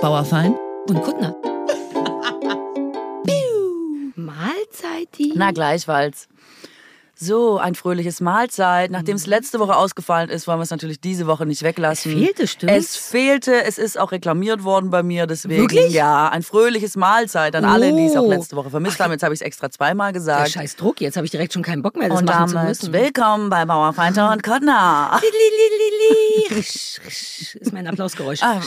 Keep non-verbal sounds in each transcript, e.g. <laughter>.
Bauerfein und Kuttner. <laughs> Mahlzeit, die. Na, gleichfalls. So, ein fröhliches Mahlzeit. Nachdem es letzte Woche ausgefallen ist, wollen wir es natürlich diese Woche nicht weglassen. Es fehlte, stimmt. Es fehlte, es ist auch reklamiert worden bei mir, deswegen. Wirklich? Ja, ein fröhliches Mahlzeit an alle, die es auch Oh. letzte Woche vermisst haben. Jetzt habe ich es extra zweimal Der gesagt. scheiß Druck, jetzt habe ich direkt schon keinen Bock mehr, das Und machen zu müssen. willkommen bei Bauerfeinte und Kottner. <laughs> Risch, risch, ist mein Applausgeräusch. Ah,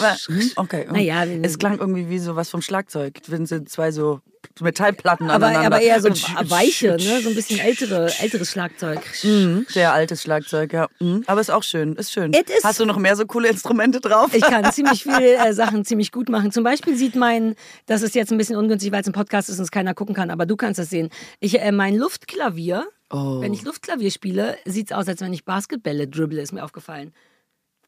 okay. Naja, es klang irgendwie wie so was vom Schlagzeug. Wenn sie zwei so Metallplatten aber, aneinander. aber eher so weiche, ne? so ein bisschen ältere, älteres Schlagzeug. Mhm, Sehr altes Schlagzeug, ja. Mhm. Aber ist auch schön, ist schön. Is- Hast du noch mehr so coole Instrumente drauf? Ich kann <laughs> ziemlich viele äh, Sachen ziemlich gut machen. Zum Beispiel sieht mein, das ist jetzt ein bisschen ungünstig, weil es ein Podcast ist und es keiner gucken kann, aber du kannst das sehen. Ich, äh, mein Luftklavier, Oh. wenn ich Luftklavier spiele, sieht es aus, als wenn ich Basketbälle dribble, ist mir aufgefallen.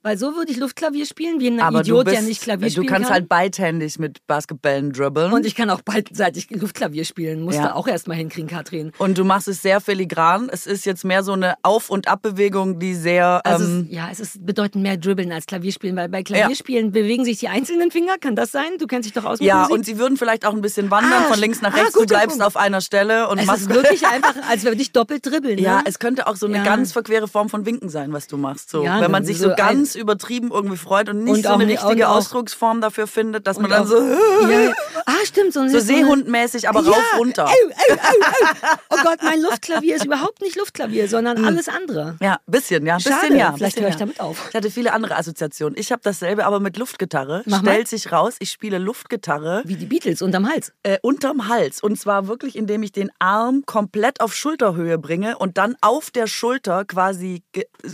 Weil so würde ich Luftklavier spielen, wie ein aber Idiot, du bist, der nicht Klavier Du spielen kannst kann. halt beidhändig mit Basketballen dribbeln. und ich kann auch beidseitig Luftklavier spielen. Musste Ja. auch erst mal hinkriegen, Katrin. Und du machst es sehr filigran. Es ist jetzt mehr so eine Auf- und Abbewegung, die sehr. Also ähm, es, ja, es ist bedeutend mehr Dribbeln als Klavierspielen, weil bei Klavierspielen bewegen sich die einzelnen Finger. Kann das sein? Du kennst dich doch aus mit ja, Musik. und sie würden vielleicht auch ein bisschen wandern Ah, von links nach ah, rechts. du guter bleibst Punkt. auf einer Stelle und es machst ist wirklich <laughs> einfach, als würde ich doppelt dribbeln. Ja, ne? es könnte auch so eine Ja. ganz verquere Form von Winken sein, was du machst. So, Ja, wenn man sich so so ein- ganz übertrieben irgendwie freut und nicht Und so eine richtige Ausdrucksform dafür findet, dass man dann so, ja. Ah, stimmt. So, so Seehundmäßig, aber Ja, rauf runter. Au, au, au. Oh Gott, mein Luftklavier ist überhaupt nicht Luftklavier, sondern alles andere. Ja, bisschen, ja, bisschen, Schade, ja. vielleicht bisschen, höre ich damit auf. Ich hatte viele andere Assoziationen. Ich habe dasselbe, aber mit Luftgitarre. Mach mal. Stellt sich raus, ich spiele Luftgitarre Wie die Beatles unterm Hals. äh, unterm Hals. Und zwar wirklich, indem ich den Arm komplett auf Schulterhöhe bringe und dann auf der Schulter quasi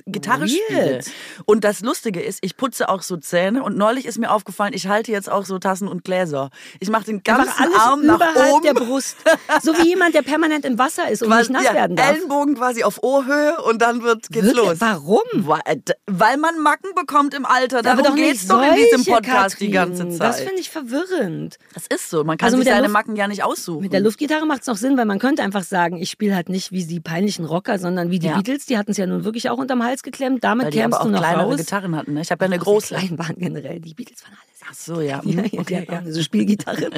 Gitarre Weird. spiele. Und das Lustige ist, ich putze auch so Zähne und neulich ist mir aufgefallen, ich halte jetzt auch so Tassen und Gläser. Ich mache den ganzen alles Arm nach oben. der Brust. So wie jemand, der permanent im Wasser ist und nicht Quasi- nass ja, werden darf. Ellenbogen quasi auf Ohrhöhe und dann wird, geht's Wirklich? los. Warum? Weil, weil man Macken bekommt im Alter. Darum doch geht's nicht doch in diesem Podcast die Katrin. ganze Zeit. Das finde ich verwirrend. Das ist so. Man kann Also sich seine Luft- Macken ja nicht aussuchen. Mit der Luftgitarre macht es noch Sinn, weil man könnte einfach sagen, ich spiele halt nicht wie die peinlichen Rocker, sondern wie die Ja. Beatles, die hatten es ja nun wirklich auch unterm Hals geklemmt. Damit die kämst du noch raus. Gitarren hatten. Ne? Ich habe ja eine Dass große. Die klein waren generell. Die Beatles waren alles. Ach so, ja. <laughs> Ja, ja, okay, ja. So Spielgitarre.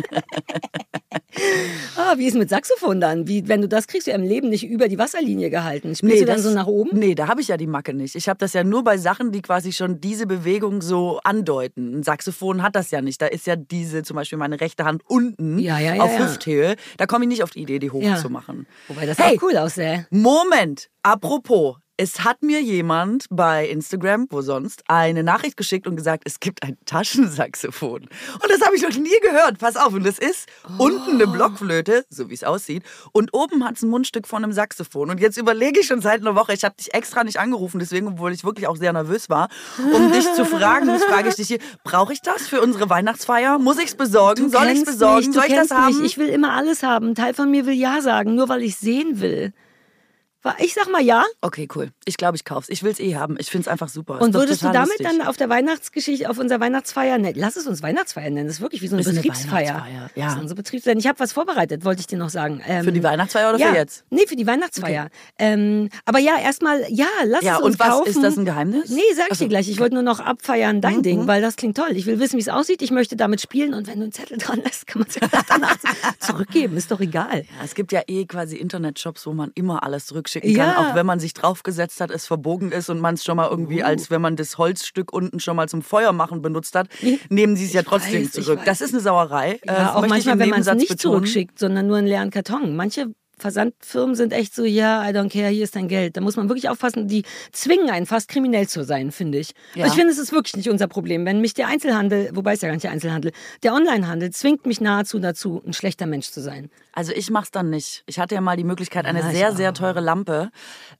ah, wie ist mit Saxophon dann? Wie, wenn du das kriegst, du ja im Leben nicht über die Wasserlinie gehalten. Spielst du dann das- so nach oben? Nee, da habe ich ja die Macke nicht. Ich habe das ja nur bei Sachen, die quasi schon diese Bewegung so andeuten. Ein Saxophon hat das ja nicht. Da ist ja diese, zum Beispiel meine rechte Hand unten Ja, ja, auf. Hüfthöhe. Da komme ich nicht auf die Idee, die Ja. hochzumachen. Wobei das Hey! auch cool aussähe. Moment, apropos. Es hat mir jemand bei Instagram, wo sonst, eine Nachricht geschickt und gesagt, es gibt ein Taschensaxophon. Und das habe ich noch nie gehört. Pass auf, und das ist unten eine Blockflöte, so wie es aussieht, und oben hat es ein Mundstück von einem Saxophon. Und jetzt überlege ich schon seit einer Woche, ich habe dich extra nicht angerufen, deswegen, obwohl ich wirklich auch sehr nervös war, um dich zu fragen. Jetzt frage ich dich hier, brauche ich das für unsere Weihnachtsfeier? Muss ich es besorgen? Soll ich es besorgen? Mich, du Soll ich das haben? Mich. Ich will immer alles haben. Ein Teil von mir will Ja sagen, nur weil ich sehen will. Ich sag mal ja. Okay, cool. Ich glaube, ich kauf's. Ich will es eh haben. Ich finde es einfach super. Und würdest du damit lustig. dann auf der Weihnachtsgeschichte, auf unserer Weihnachtsfeier, ne, lass es uns Weihnachtsfeier nennen, das ist wirklich wie so eine Ist eine Betriebsfeier. Weihnachtsfeier, ja. Das ist unsere Betriebsfeier. Ich habe was vorbereitet, wollte ich dir noch sagen. Ähm, Für die Weihnachtsfeier oder ja, für jetzt? Nee, für die Weihnachtsfeier. Ähm, aber ja, erstmal, ja, lass Ja, es uns und was, kaufen. ist das ein Geheimnis? Nee, sag ich Ach so, dir gleich. Ich wollte nur noch abfeiern dein Mhm, Ding, weil das klingt toll. Ich will wissen, wie es aussieht. Ich möchte damit spielen und wenn du einen Zettel dran lässt, kann man es <laughs> ja danach zurückgeben. Ist doch egal. Ja, es gibt ja eh quasi Internetshops, wo man immer alles zurückschicken Ja. kann, auch wenn man sich draufgesetzt hat, es verbogen ist und man es schon mal irgendwie, Uh. als wenn man das Holzstück unten schon mal zum Feuer machen benutzt hat, nehmen sie es ja trotzdem weiß, zurück. Das ist eine Sauerei. Äh, Ja, auch möchte ich manchmal, wenn man es nicht betonen. zurückschickt, sondern nur einen leeren Karton. Manche Versandfirmen sind echt so, ja, I don't care, hier ist dein Geld. Da muss man wirklich aufpassen. Die zwingen einen fast kriminell zu sein, finde ich. Ja. Also ich finde, es ist wirklich nicht unser Problem. Wenn mich der Einzelhandel, wobei es ja gar nicht der Einzelhandel, der Onlinehandel zwingt mich nahezu dazu, ein schlechter Mensch zu sein. Also ich mach's dann nicht. Ich hatte ja mal die Möglichkeit, eine Ja, sehr, sehr auch. teure Lampe,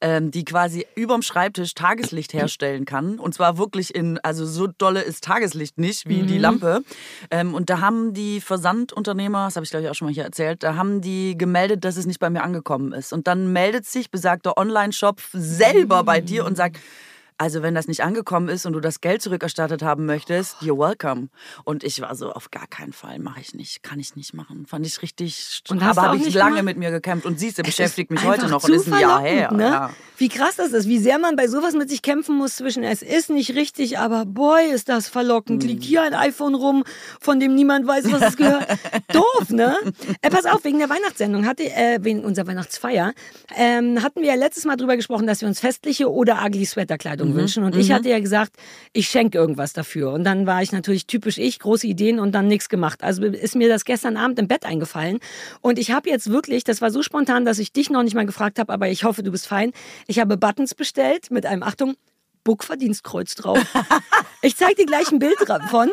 ähm, die quasi überm Schreibtisch Tageslicht herstellen kann. Und zwar wirklich in, also so dolle ist Tageslicht nicht wie Mhm. die Lampe. Ähm, und da haben die Versandunternehmer, das habe ich glaube ich auch schon mal hier erzählt, da haben die gemeldet, dass es nicht bei mir angekommen ist. Und dann meldet sich besagter Online-Shop selber bei dir und sagt, Also wenn das nicht angekommen ist und du das Geld zurückerstattet haben möchtest, you're welcome. Und ich war so, auf gar keinen Fall, mache ich nicht, kann ich nicht machen. Fand ich richtig, Und aber habe ich nicht lange gemacht? mit mir gekämpft. Und siehst du, Es beschäftigt mich heute noch und ist ein Jahr her. Ne? Ja. Wie krass das ist, wie sehr man bei sowas mit sich kämpfen muss zwischen es ist nicht richtig, aber boy, ist das verlockend. Hm. Liegt hier ein iPhone rum, von dem niemand weiß, was es gehört. <laughs> Doof, ne? Äh, pass auf, wegen der Weihnachtssendung, hatte, äh, wegen unserer Weihnachtsfeier, ähm, hatten wir ja letztes Mal drüber gesprochen, dass wir uns festliche oder ugly Sweaterkleidung Mhm. wünschen. Und ich hatte ja gesagt, ich schenke irgendwas dafür. Und dann war ich natürlich typisch ich, große Ideen und dann nichts gemacht. Also ist mir das gestern Abend im Bett eingefallen. Und ich habe jetzt wirklich, das war so spontan, dass ich dich noch nicht mal gefragt habe, aber ich hoffe, du bist fein. Ich habe Buttons bestellt mit einem, Achtung, Buckverdienstkreuz drauf. <laughs> Ich zeige dir gleich ein Bild davon,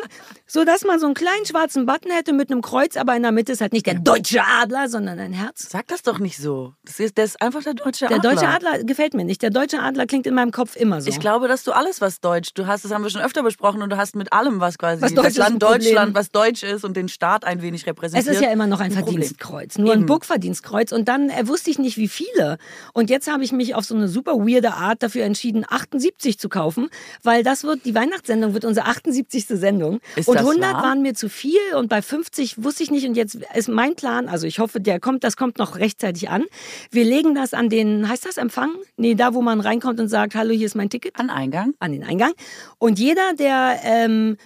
so dass man so einen kleinen schwarzen Button hätte mit einem Kreuz, aber in der Mitte ist halt nicht der deutsche Adler, sondern ein Herz. Sag das doch nicht so. Das ist, das ist einfach der deutsche Der Adler. deutsche Adler gefällt mir nicht. Der deutsche Adler klingt in meinem Kopf immer so. Ich glaube, dass du alles, was deutsch, du hast, das haben wir schon öfter besprochen, und du hast mit allem, was quasi Was deutsch das ein Land. Deutschland, was deutsch ist und den Staat ein wenig Es repräsentiert. ist ja immer noch ein Problem. Verdienstkreuz, nur ein Eben. Burgverdienstkreuz. Und dann äh, wusste ich nicht, wie viele. Und jetzt habe ich mich auf so eine super weirde Art dafür entschieden, 78 zu kaufen, weil das wird, die Weihnachtssendung wird unsere 78. Sendung. Ist und 100 wahr? waren mir zu viel und bei 50 wusste ich nicht. Und jetzt ist mein Plan, also ich hoffe, der kommt, das kommt noch rechtzeitig an. Wir legen das an den, heißt das Empfang? Nee, da, wo man reinkommt und sagt, hallo, hier ist mein Ticket An Eingang. an den Eingang. Und jeder, der ähm,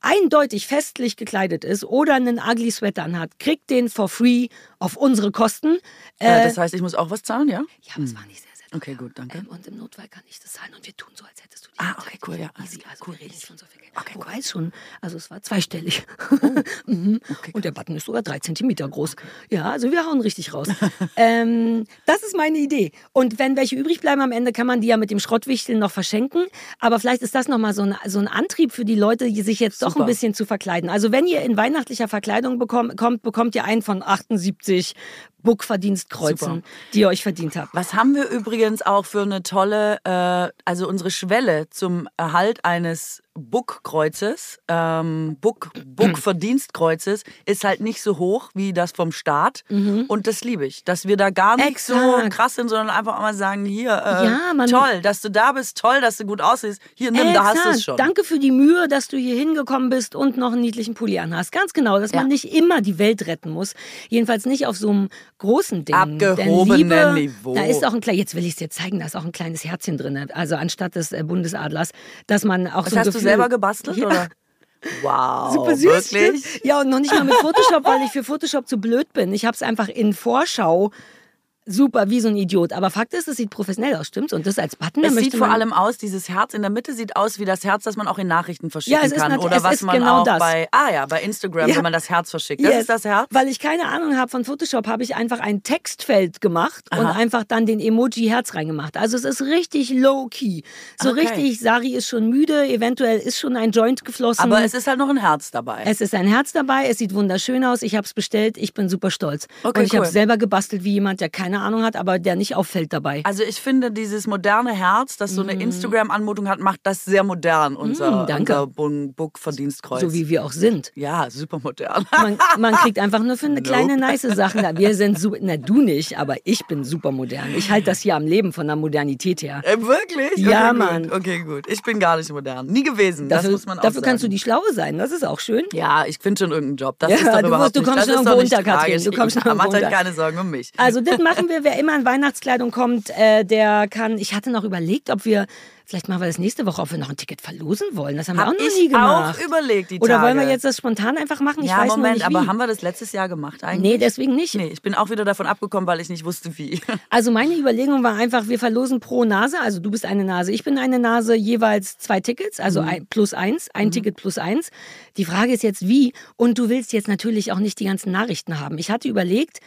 eindeutig festlich gekleidet ist oder einen ugly Sweater anhat, kriegt den for free auf unsere Kosten. Äh, Äh, das heißt, ich muss auch was zahlen, ja? ja, aber es war nicht sehr. Okay, gut, danke. Ähm, und im Notfall kann ich das zahlen und wir tun so, als hättest du die Ah, okay, Zeit cool, ja. Easy, also Cool, wir reden nicht von so viel Geld. Okay, Wobei es schon, also es war zweistellig. <laughs> mhm. Und der Button ist sogar drei Zentimeter groß. Ja, also wir hauen richtig raus. <laughs> ähm, das ist meine Idee. Und wenn welche übrig bleiben am Ende, kann man die ja mit dem Schrottwichteln noch verschenken. Aber vielleicht ist das nochmal so ein, so ein Antrieb für die Leute, sich jetzt doch Super. ein bisschen zu verkleiden. Also wenn ihr in weihnachtlicher Verkleidung bekommt, kommt, bekommt ihr einen von 78 Buckverdienstkreuzen, Super. die ihr euch verdient habt. Was haben wir übrigens auch für eine tolle, äh, also unsere Schwelle zum Erhalt eines Buckkreuzes, ähm, Buck, Buck-Verdienstkreuzes, ist halt nicht so hoch wie das vom Staat. Und das liebe ich, dass wir da gar nicht so Mhm. Exakt. krass sind, sondern einfach mal sagen, hier, äh, Ja, man- toll, dass du da bist, toll, dass du gut aussiehst. Hier, nimm, da hast du es Exakt. schon. Danke für die Mühe, dass du hier hingekommen bist und noch einen niedlichen Pulli anhast. Ganz genau, dass man Ja. nicht immer die Welt retten muss. Jedenfalls nicht auf so einem großen Ding. Abgehobenen Niveau. Da ist auch ein kleines, jetzt will ich es dir zeigen, da ist auch ein kleines Herzchen drin. Also anstatt des äh, Bundesadlers, dass man auch Was so ein Gefühl- selber <laughs> gebastelt? Ja. Oder? Wow, Super süß. wirklich? Ja, und noch nicht mal mit Photoshop, weil ich für Photoshop zu blöd bin. Ich habe es einfach in Vorschau super wie so ein Idiot. Aber Fakt ist, es sieht professionell aus, stimmt's? Und das als Button, Es sieht vor allem aus, dieses Herz in der Mitte sieht aus wie das Herz, das man auch in Nachrichten verschicken Ja, kann. Oder was ist man genau auch das. bei, ah ja, bei Instagram, Ja. wenn man das Herz verschickt. Das Yes. ist das Herz. Weil ich keine Ahnung habe von Photoshop, habe ich einfach ein Textfeld gemacht und Aha. einfach dann den Emoji Herz reingemacht. Also es ist richtig low key. So Okay. richtig, Sari ist schon müde, eventuell ist schon ein Joint geflossen. Aber es ist halt noch ein Herz dabei. Es ist ein Herz dabei, es sieht wunderschön aus. Ich habe es bestellt, ich bin super stolz. Okay, und ich habe cool. es selber gebastelt wie jemand, der keine Ahnung hat, aber der nicht auffällt dabei. also ich finde, dieses moderne Herz, das so eine Instagram-Anmutung hat, macht das sehr modern, unser, Mm, danke. unser Buck-Verdienstkreuz. So wie wir auch sind. ja, super modern. Man, man kriegt einfach nur für eine <laughs> Nope. kleine nice Sachen. Wir sind super, na du nicht, aber ich bin super modern. Ich halte das hier am Leben von der Modernität her. Äh, wirklich? Ja, okay, Mann. Gut. Okay, gut. Ich bin gar nicht modern. Nie gewesen. das Dafür, muss man auch dafür sagen. kannst du die Schlaue sein, das ist auch schön. Ja, ich finde schon irgendeinen Job. Das Ja, ist doch du überhaupt du nicht. kommst das schon irgendwo nicht unter, Katrin. Du kommst schon <laughs> Ja, Macht irgendwo euch unter. keine Sorgen um mich. Also das machen wir, wer immer in Weihnachtskleidung kommt, äh, der kann, ich hatte noch überlegt, ob wir, vielleicht machen wir das nächste Woche, ob wir noch ein Ticket verlosen wollen. Das haben Hab wir auch noch nie gemacht. auch überlegt, die Oder wollen wir Tage. jetzt das spontan einfach machen? Ich ja, weiß Moment, nicht wie. aber haben wir das letztes Jahr gemacht eigentlich? Nee, deswegen nicht. Nee, ich bin auch wieder davon abgekommen, weil ich nicht wusste, wie. <laughs> Also meine Überlegung war einfach, wir verlosen pro Nase, also du bist eine Nase, ich bin eine Nase, jeweils zwei Tickets, also Mhm. ein, plus eins, ein Ticket plus eins. Die Frage ist jetzt wie und du willst jetzt natürlich auch nicht die ganzen Nachrichten haben. Ich hatte überlegt,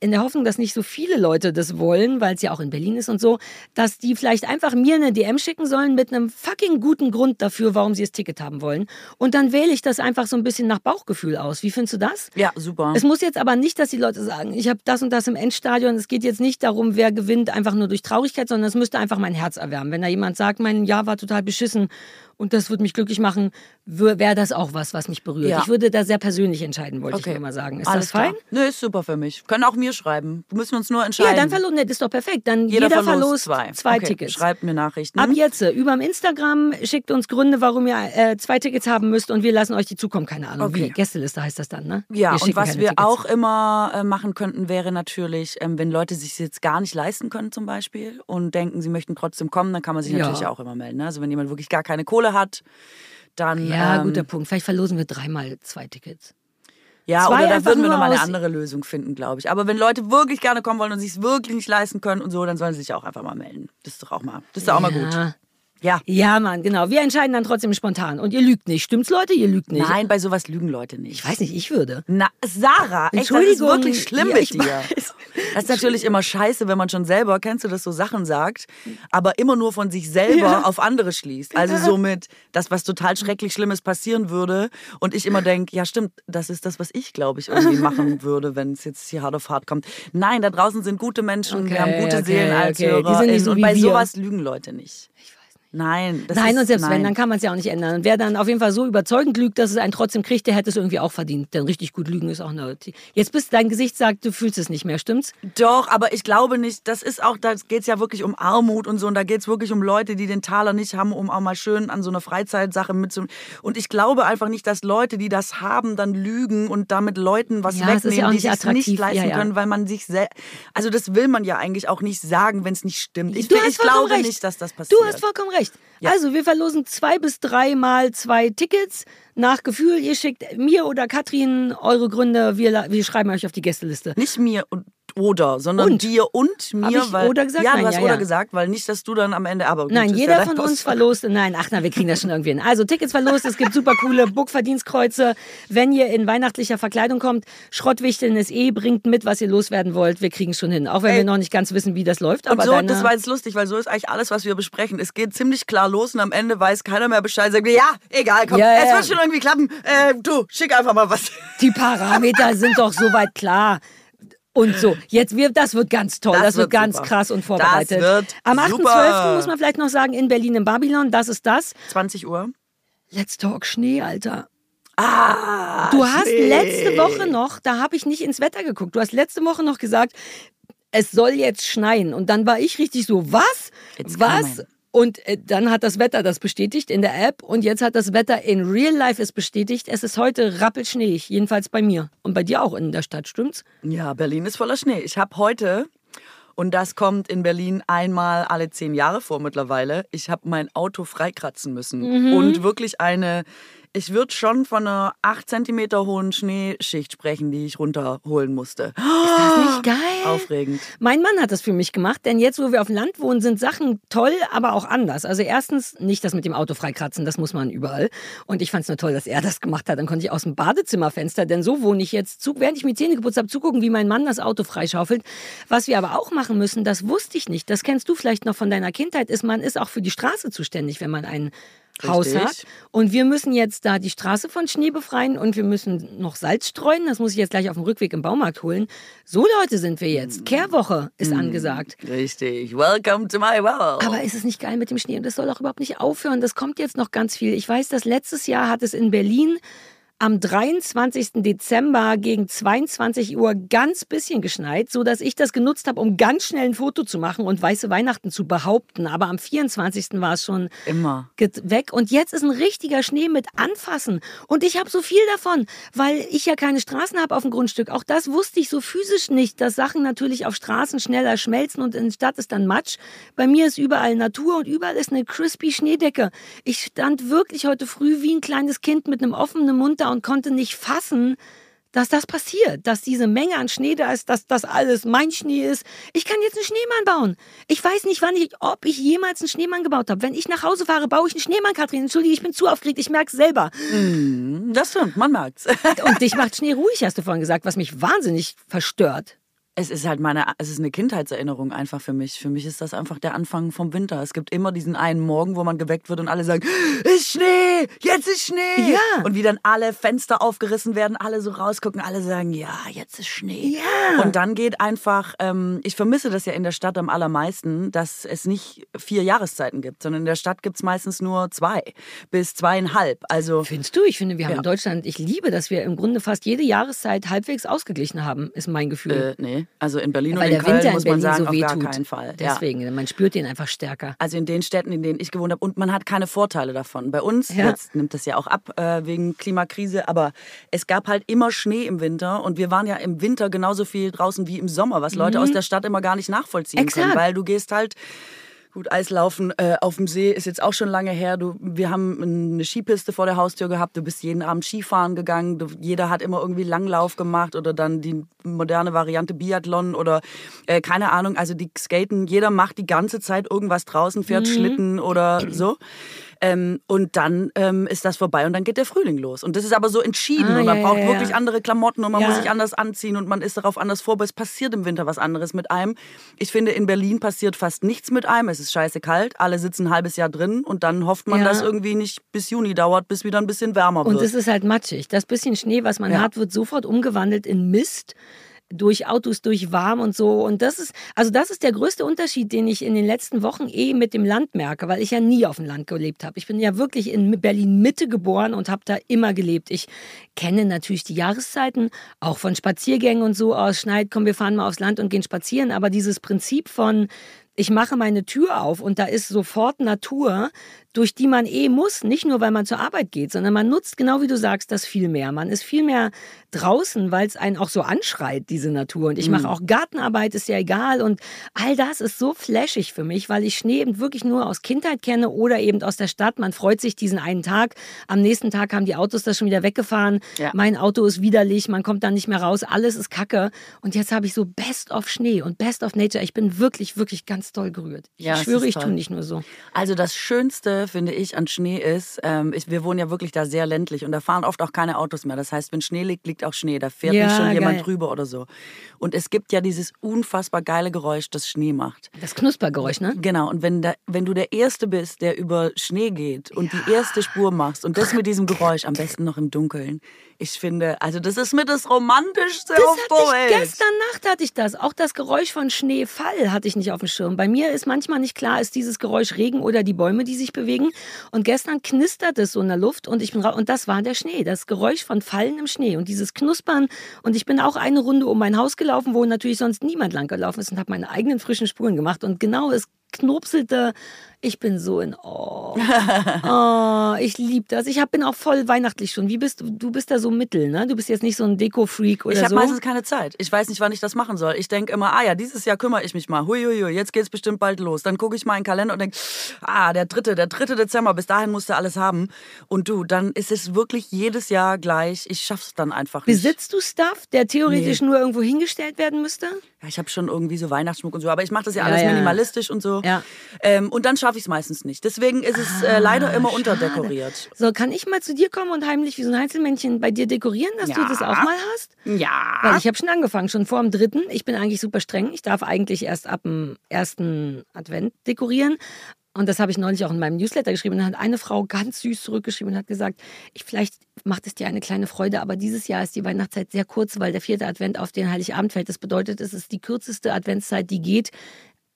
in der Hoffnung, dass nicht so viele Leute das wollen, weil es ja auch in Berlin ist und so, dass die vielleicht einfach mir eine DM schicken sollen mit einem fucking guten Grund dafür, warum sie das Ticket haben wollen. Und dann wähle ich das einfach so ein bisschen nach Bauchgefühl aus. Wie findest du das? Ja, super. Es muss jetzt aber nicht, dass die Leute sagen, ich habe das und das im Endstadion. Es geht jetzt nicht darum, wer gewinnt, einfach nur durch Traurigkeit, sondern es müsste einfach mein Herz erwärmen. Wenn da jemand sagt, mein Jahr war total beschissen und das würde mich glücklich machen, wäre das auch was, was mich berührt. Ja. Ich würde da sehr persönlich entscheiden, wollte ich Okay. nur mal sagen. Ist Alles das fein? Klar. Nö, ist super für mich. Können auch mir schreiben. Müssen wir uns nur entscheiden. Ja, dann verlosen, ne, das ist doch perfekt. Dann Jeder jeder, verlost verlost zwei. zwei, Okay, Tickets. Schreibt mir Nachrichten. Ab jetzt, äh, über Instagram, schickt uns Gründe, warum ihr äh, zwei Tickets haben müsst und wir lassen euch die zukommen. Keine Ahnung, Okay. wie. Gästeliste heißt das dann, ne? Ja, und was wir Tickets. auch immer äh, machen könnten, wäre natürlich, ähm, wenn Leute sich jetzt gar nicht leisten können zum Beispiel und denken, sie möchten trotzdem kommen, dann kann man sich Ja. natürlich auch immer melden. Ne? Also wenn jemand wirklich gar keine Kohle hat, dann... Ja, ähm, guter Punkt. Vielleicht verlosen wir dreimal zwei Tickets. Ja, Zwei oder da würden wir nochmal eine andere Lösung finden, glaube ich. Aber wenn Leute wirklich gerne kommen wollen und sich es wirklich nicht leisten können und so, dann sollen sie sich auch einfach mal melden. Das ist doch auch mal, das ist doch auch mal gut. Ja. Ja. Mann, genau. Wir entscheiden dann trotzdem spontan. Und ihr lügt nicht. Stimmt's, Leute? Ihr lügt nicht. Nein, bei sowas lügen Leute nicht. Ich weiß nicht, ich würde. Na, Sarah, echt, das ist Entschuldigung. wirklich schlimm Ja, mit ich dir. weiß. Das ist natürlich immer scheiße, wenn man schon selber, kennst du das, so Sachen sagt, aber immer nur von sich selber auf andere schließt. Also somit, das, was total schrecklich Schlimmes passieren würde und ich immer denke, ja stimmt, das ist das, was ich, glaube ich, irgendwie <laughs> machen würde, wenn es jetzt hier hart auf hart kommt. Nein, da draußen sind gute Menschen, wir Okay, haben gute okay, Seelen als okay. Die Hörer. sind nicht so und wie bei wir. sowas lügen Leute nicht. Nein, das nein, ist, und selbst nein. wenn, dann kann man es ja auch nicht ändern. Und wer dann auf jeden Fall so überzeugend lügt, dass es einen trotzdem kriegt, der hätte es irgendwie auch verdient. Denn richtig gut lügen ist auch eine. Jetzt bist dein Gesicht sagt, du fühlst es nicht mehr, stimmt's? Doch, aber ich glaube nicht, das ist auch, da geht es ja wirklich um Armut und so. Und da geht es wirklich um Leute, die den Taler nicht haben, um auch mal schön an so einer Freizeitsache mitzu. Und ich glaube einfach nicht, dass Leute, die das haben, dann lügen und damit Leuten was Ja, ist ja wegnehmen, die nicht sich nicht attraktiv. leisten Ja, ja. können, weil man sich selbst. Also das will man ja eigentlich auch nicht sagen, wenn es nicht stimmt. Ich, Du ich glaube recht. nicht, dass das passiert. Du hast vollkommen recht. Ja. Also, wir verlosen zwei bis dreimal zwei Tickets. Nach Gefühl, ihr schickt mir oder Katrin eure Gründe. Wir, wir schreiben euch auf die Gästeliste. Nicht mir und oder, sondern Und? dir und mir. ich weil, oder gesagt? Ja, du Nein, hast ja, oder ja. gesagt, weil nicht, dass du dann am Ende. Aber gut, Nein, jeder von uns verlost. Nein, ach na, wir kriegen das schon irgendwie hin. Also Tickets verlost, es gibt super coole Bookverdienstkreuze. Wenn ihr in weihnachtlicher Verkleidung kommt, Schrottwichteln ist eh, bringt mit, was ihr loswerden wollt. Wir kriegen schon hin. Auch wenn Ey. wir noch nicht ganz wissen, wie das läuft. Und Aber so, das war jetzt lustig, weil so ist eigentlich alles, was wir besprechen. Es geht ziemlich klar los und am Ende weiß keiner mehr Bescheid. Sagt, ja, egal, komm, Ja, es wird schon irgendwie klappen. Äh, du, schick einfach mal was. die Parameter sind doch soweit klar. Und so, jetzt wird, das wird ganz toll, das, Das wird wird ganz krass und vorbereitet. Das wird Am 8.12. super. muss man vielleicht noch sagen, in Berlin im Babylon, das ist das. 20 Uhr. Let's Talk Schnee, Alter. Ah, Du hast Schnee. letzte Woche noch, da habe ich nicht ins Wetter geguckt, du hast letzte Woche noch gesagt, es soll jetzt schneien. Und dann war ich richtig so, was? It's was? coming. Und äh, dann hat das Wetter das bestätigt in der App und jetzt hat das Wetter in Real Life es bestätigt. Es ist heute rappelschneeig, jedenfalls bei mir. Und bei dir auch in der Stadt, stimmt's? Ja, Berlin ist voller Schnee. Ich habe heute, und das kommt in Berlin einmal alle zehn Jahre vor mittlerweile, ich habe mein Auto freikratzen müssen. Mhm. Und wirklich eine, ich würde schon von einer 8 cm hohen Schneeschicht sprechen, die ich runterholen musste. Ist das nicht geil? Aufregend. Mein Mann hat das für mich gemacht, denn jetzt, wo wir auf dem Land wohnen, sind Sachen toll, aber auch anders. Also erstens nicht das mit dem Auto freikratzen, das muss man überall. Und ich fand es nur toll, dass er das gemacht hat. Dann konnte ich aus dem Badezimmerfenster, denn so wohne ich jetzt, während ich mir Zähne geputzt habe, zugucken, wie mein Mann das Auto freischaufelt. Was wir aber auch machen müssen, das wusste ich nicht. Das kennst du vielleicht noch von deiner Kindheit, ist, man ist auch für die Straße zuständig, wenn man ein Haus hat. Und wir müssen jetzt da die Straße von Schnee befreien und wir müssen noch Salz streuen. Das muss ich jetzt gleich auf dem Rückweg im Baumarkt holen. So Leute sind wir jetzt. Kehrwoche ist angesagt. Richtig. Welcome to my world. Aber ist es nicht geil mit dem Schnee? Und das soll doch überhaupt nicht aufhören. Das kommt jetzt noch ganz viel. Ich weiß, dass letztes Jahr hat es in Berlin am 23. Dezember gegen 22 Uhr ganz bisschen geschneit, so dass ich das genutzt habe, um ganz schnell ein Foto zu machen und weiße Weihnachten zu behaupten. Aber am 24. war es schon Immer. weg. Und jetzt ist ein richtiger Schnee mit Anfassen. Und ich habe so viel davon, weil ich ja keine Straßen habe auf dem Grundstück. Auch das wusste ich so physisch nicht, dass Sachen natürlich auf Straßen schneller schmelzen und in der Stadt ist dann Matsch. Bei mir ist überall Natur und überall ist eine crispy Schneedecke. Ich stand wirklich heute früh wie ein kleines Kind mit einem offenen Mund da und konnte nicht fassen, dass das passiert, dass diese Menge an Schnee da ist, dass das alles mein Schnee ist. Ich kann jetzt einen Schneemann bauen. Ich weiß nicht, wann ich, ob ich jemals einen Schneemann gebaut habe. Wenn ich nach Hause fahre, baue ich einen Schneemann, Kathrin. Entschuldige, ich bin zu aufgeregt, ich merke es selber. Das stimmt, man merkt's. Und dich macht Schnee ruhig, hast du vorhin gesagt, was mich wahnsinnig verstört. Es ist halt meine, es ist eine Kindheitserinnerung einfach für mich. Für mich ist das einfach der Anfang vom Winter. Es gibt immer diesen einen Morgen, wo man geweckt wird und alle sagen, ist Schnee, jetzt ist Schnee. Ja. Und wie dann alle Fenster aufgerissen werden, alle so rausgucken, alle sagen, ja, jetzt ist Schnee. Ja. Und dann geht einfach, ähm, ich vermisse das ja in der Stadt am allermeisten, dass es nicht vier Jahreszeiten gibt, sondern in der Stadt gibt es meistens nur zwei bis zweieinhalb. Also Findest du? Ich finde, wir haben Ja. in Deutschland, ich liebe, dass wir im Grunde fast jede Jahreszeit halbwegs ausgeglichen haben, ist mein Gefühl. äh, nee, also in Berlin Weil und in der Köln Winter in muss man Berlin sagen, so auf gar keinen Fall. Ja. Deswegen, man spürt den einfach stärker. Also in den Städten, in denen ich gewohnt habe. Und man hat keine Vorteile davon. Bei uns, Ja. jetzt nimmt das ja auch ab äh, wegen Klimakrise, aber es gab halt immer Schnee im Winter und wir waren ja im Winter genauso viel draußen wie im Sommer, was Leute aus der Stadt immer gar nicht nachvollziehen Mhm. Exakt. können. Weil du gehst halt. Gut, Eislaufen äh, auf dem See ist jetzt auch schon lange her. Du, wir haben eine Skipiste vor der Haustür gehabt. Du bist jeden Abend Skifahren gegangen. Du, jeder hat immer irgendwie Langlauf gemacht oder dann die moderne Variante Biathlon oder äh, keine Ahnung. Also die Skaten, jeder macht die ganze Zeit irgendwas draußen, fährt Mhm. Schlitten oder so. Ähm, und dann ähm, ist das vorbei und dann geht der Frühling los. Und das ist aber so entschieden Ah, und man ja, braucht ja, ja. wirklich andere Klamotten und man Ja. muss sich anders anziehen und man ist darauf anders vorbereitet. Es passiert im Winter was anderes mit einem. Ich finde, in Berlin passiert fast nichts mit einem. Es ist scheiße kalt, alle sitzen ein halbes Jahr drin und dann hofft man, Ja. dass irgendwie nicht bis Juni dauert, bis wieder ein bisschen wärmer Und wird. es ist halt matschig. Das bisschen Schnee, was man Ja. hat, wird sofort umgewandelt in Mist durch Autos, durch warm und so. Und das ist, also das ist der größte Unterschied, den ich in den letzten Wochen eh mit dem Land merke, weil ich ja nie auf dem Land gelebt habe. Ich bin ja wirklich in Berlin Mitte geboren und habe da immer gelebt. Ich kenne natürlich die Jahreszeiten, auch von Spaziergängen und so aus. Schneid, komm, wir fahren mal aufs Land und gehen spazieren. Aber dieses Prinzip von ich mache meine Tür auf und da ist sofort Natur, durch die man eh muss, nicht nur weil man zur Arbeit geht, sondern man nutzt, genau wie du sagst, das viel mehr. Man ist viel mehr draußen, weil es einen auch so anschreit, diese Natur. Und ich mache auch Gartenarbeit, ist ja egal. Und all das ist so flashig für mich, weil ich Schnee eben wirklich nur aus Kindheit kenne oder eben aus der Stadt. Man freut sich diesen einen Tag. Am nächsten Tag haben die Autos das schon wieder weggefahren. Ja. Mein Auto ist widerlich, man kommt da nicht mehr raus. Alles ist Kacke. Und jetzt habe ich so Best of Schnee und Best of Nature. Ich bin wirklich, wirklich ganz doll gerührt. Ich Ja, es schwöre, ich tue nicht nur so. Also das Schönste, finde ich, an Schnee ist, ähm, ich, wir wohnen ja wirklich da sehr ländlich und da fahren oft auch keine Autos mehr. Das heißt, wenn Schnee liegt, liegt auch Schnee. Da fährt Ja, nicht schon jemand geil. drüber oder so. Und es gibt ja dieses unfassbar geile Geräusch, das Schnee macht. Das Knuspergeräusch, ne? Genau, und wenn, da, wenn du der Erste bist, der über Schnee geht und die erste Spur machst und das mit diesem Geräusch, am besten noch im Dunkeln, ich finde, also das ist mit das Romantischste Das auf der Welt. gestern Nacht hatte ich das. Auch das Geräusch von Schneefall hatte ich nicht auf dem Schirm. Bei mir ist manchmal nicht klar, ist dieses Geräusch Regen oder die Bäume, die sich bewegen. Und gestern knistert es so in der Luft und ich bin und das war der Schnee, das Geräusch von fallendem Schnee und dieses Knuspern. Und ich bin auch eine Runde um mein Haus gelaufen, wo natürlich sonst niemand lang gelaufen ist und habe meine eigenen frischen Spuren gemacht. Und genau es knopselte. Ich bin so in oh. <laughs> oh ich liebe das. Ich hab, bin auch voll weihnachtlich schon. Wie bist du? Du bist da so mittel, ne? Du bist jetzt nicht so ein Deko-Freak oder Ich habe so. meistens keine Zeit. Ich weiß nicht, wann ich das machen soll. Ich denke immer, ah ja, dieses Jahr kümmere ich mich mal. Hui, hui, hui, jetzt geht's bestimmt bald los. Dann gucke ich mal in den Kalender und denke, ah, der dritte, der dritte Dezember, bis dahin musst du alles haben. Und du, dann ist es wirklich jedes Jahr gleich. Ich schaff's dann einfach nicht. Besitzt du Stuff, der theoretisch nur irgendwo hingestellt werden müsste? Ja, ich habe schon irgendwie so Weihnachtsschmuck und so, aber ich mache das ja Ja, alles ja. minimalistisch und so. Ja. Ähm, und dann schaffe ich es meistens nicht. Deswegen ist es äh, leider immer schade. unterdekoriert. So, kann ich mal zu dir kommen und heimlich wie so ein Einzelmännchen bei dir dekorieren, dass du Ja. das auch mal hast? Ja. Weil ich habe schon angefangen, schon vor dem dritten. Ich bin eigentlich super streng. Ich darf eigentlich erst ab dem ersten Advent dekorieren. Und das habe ich neulich auch in meinem Newsletter geschrieben. Und dann hat eine Frau ganz süß zurückgeschrieben und hat gesagt, ich, vielleicht macht es dir eine kleine Freude, aber dieses Jahr ist die Weihnachtszeit sehr kurz, weil der vierte Advent auf den Heiligabend fällt. Das bedeutet, es ist die kürzeste Adventszeit, die geht.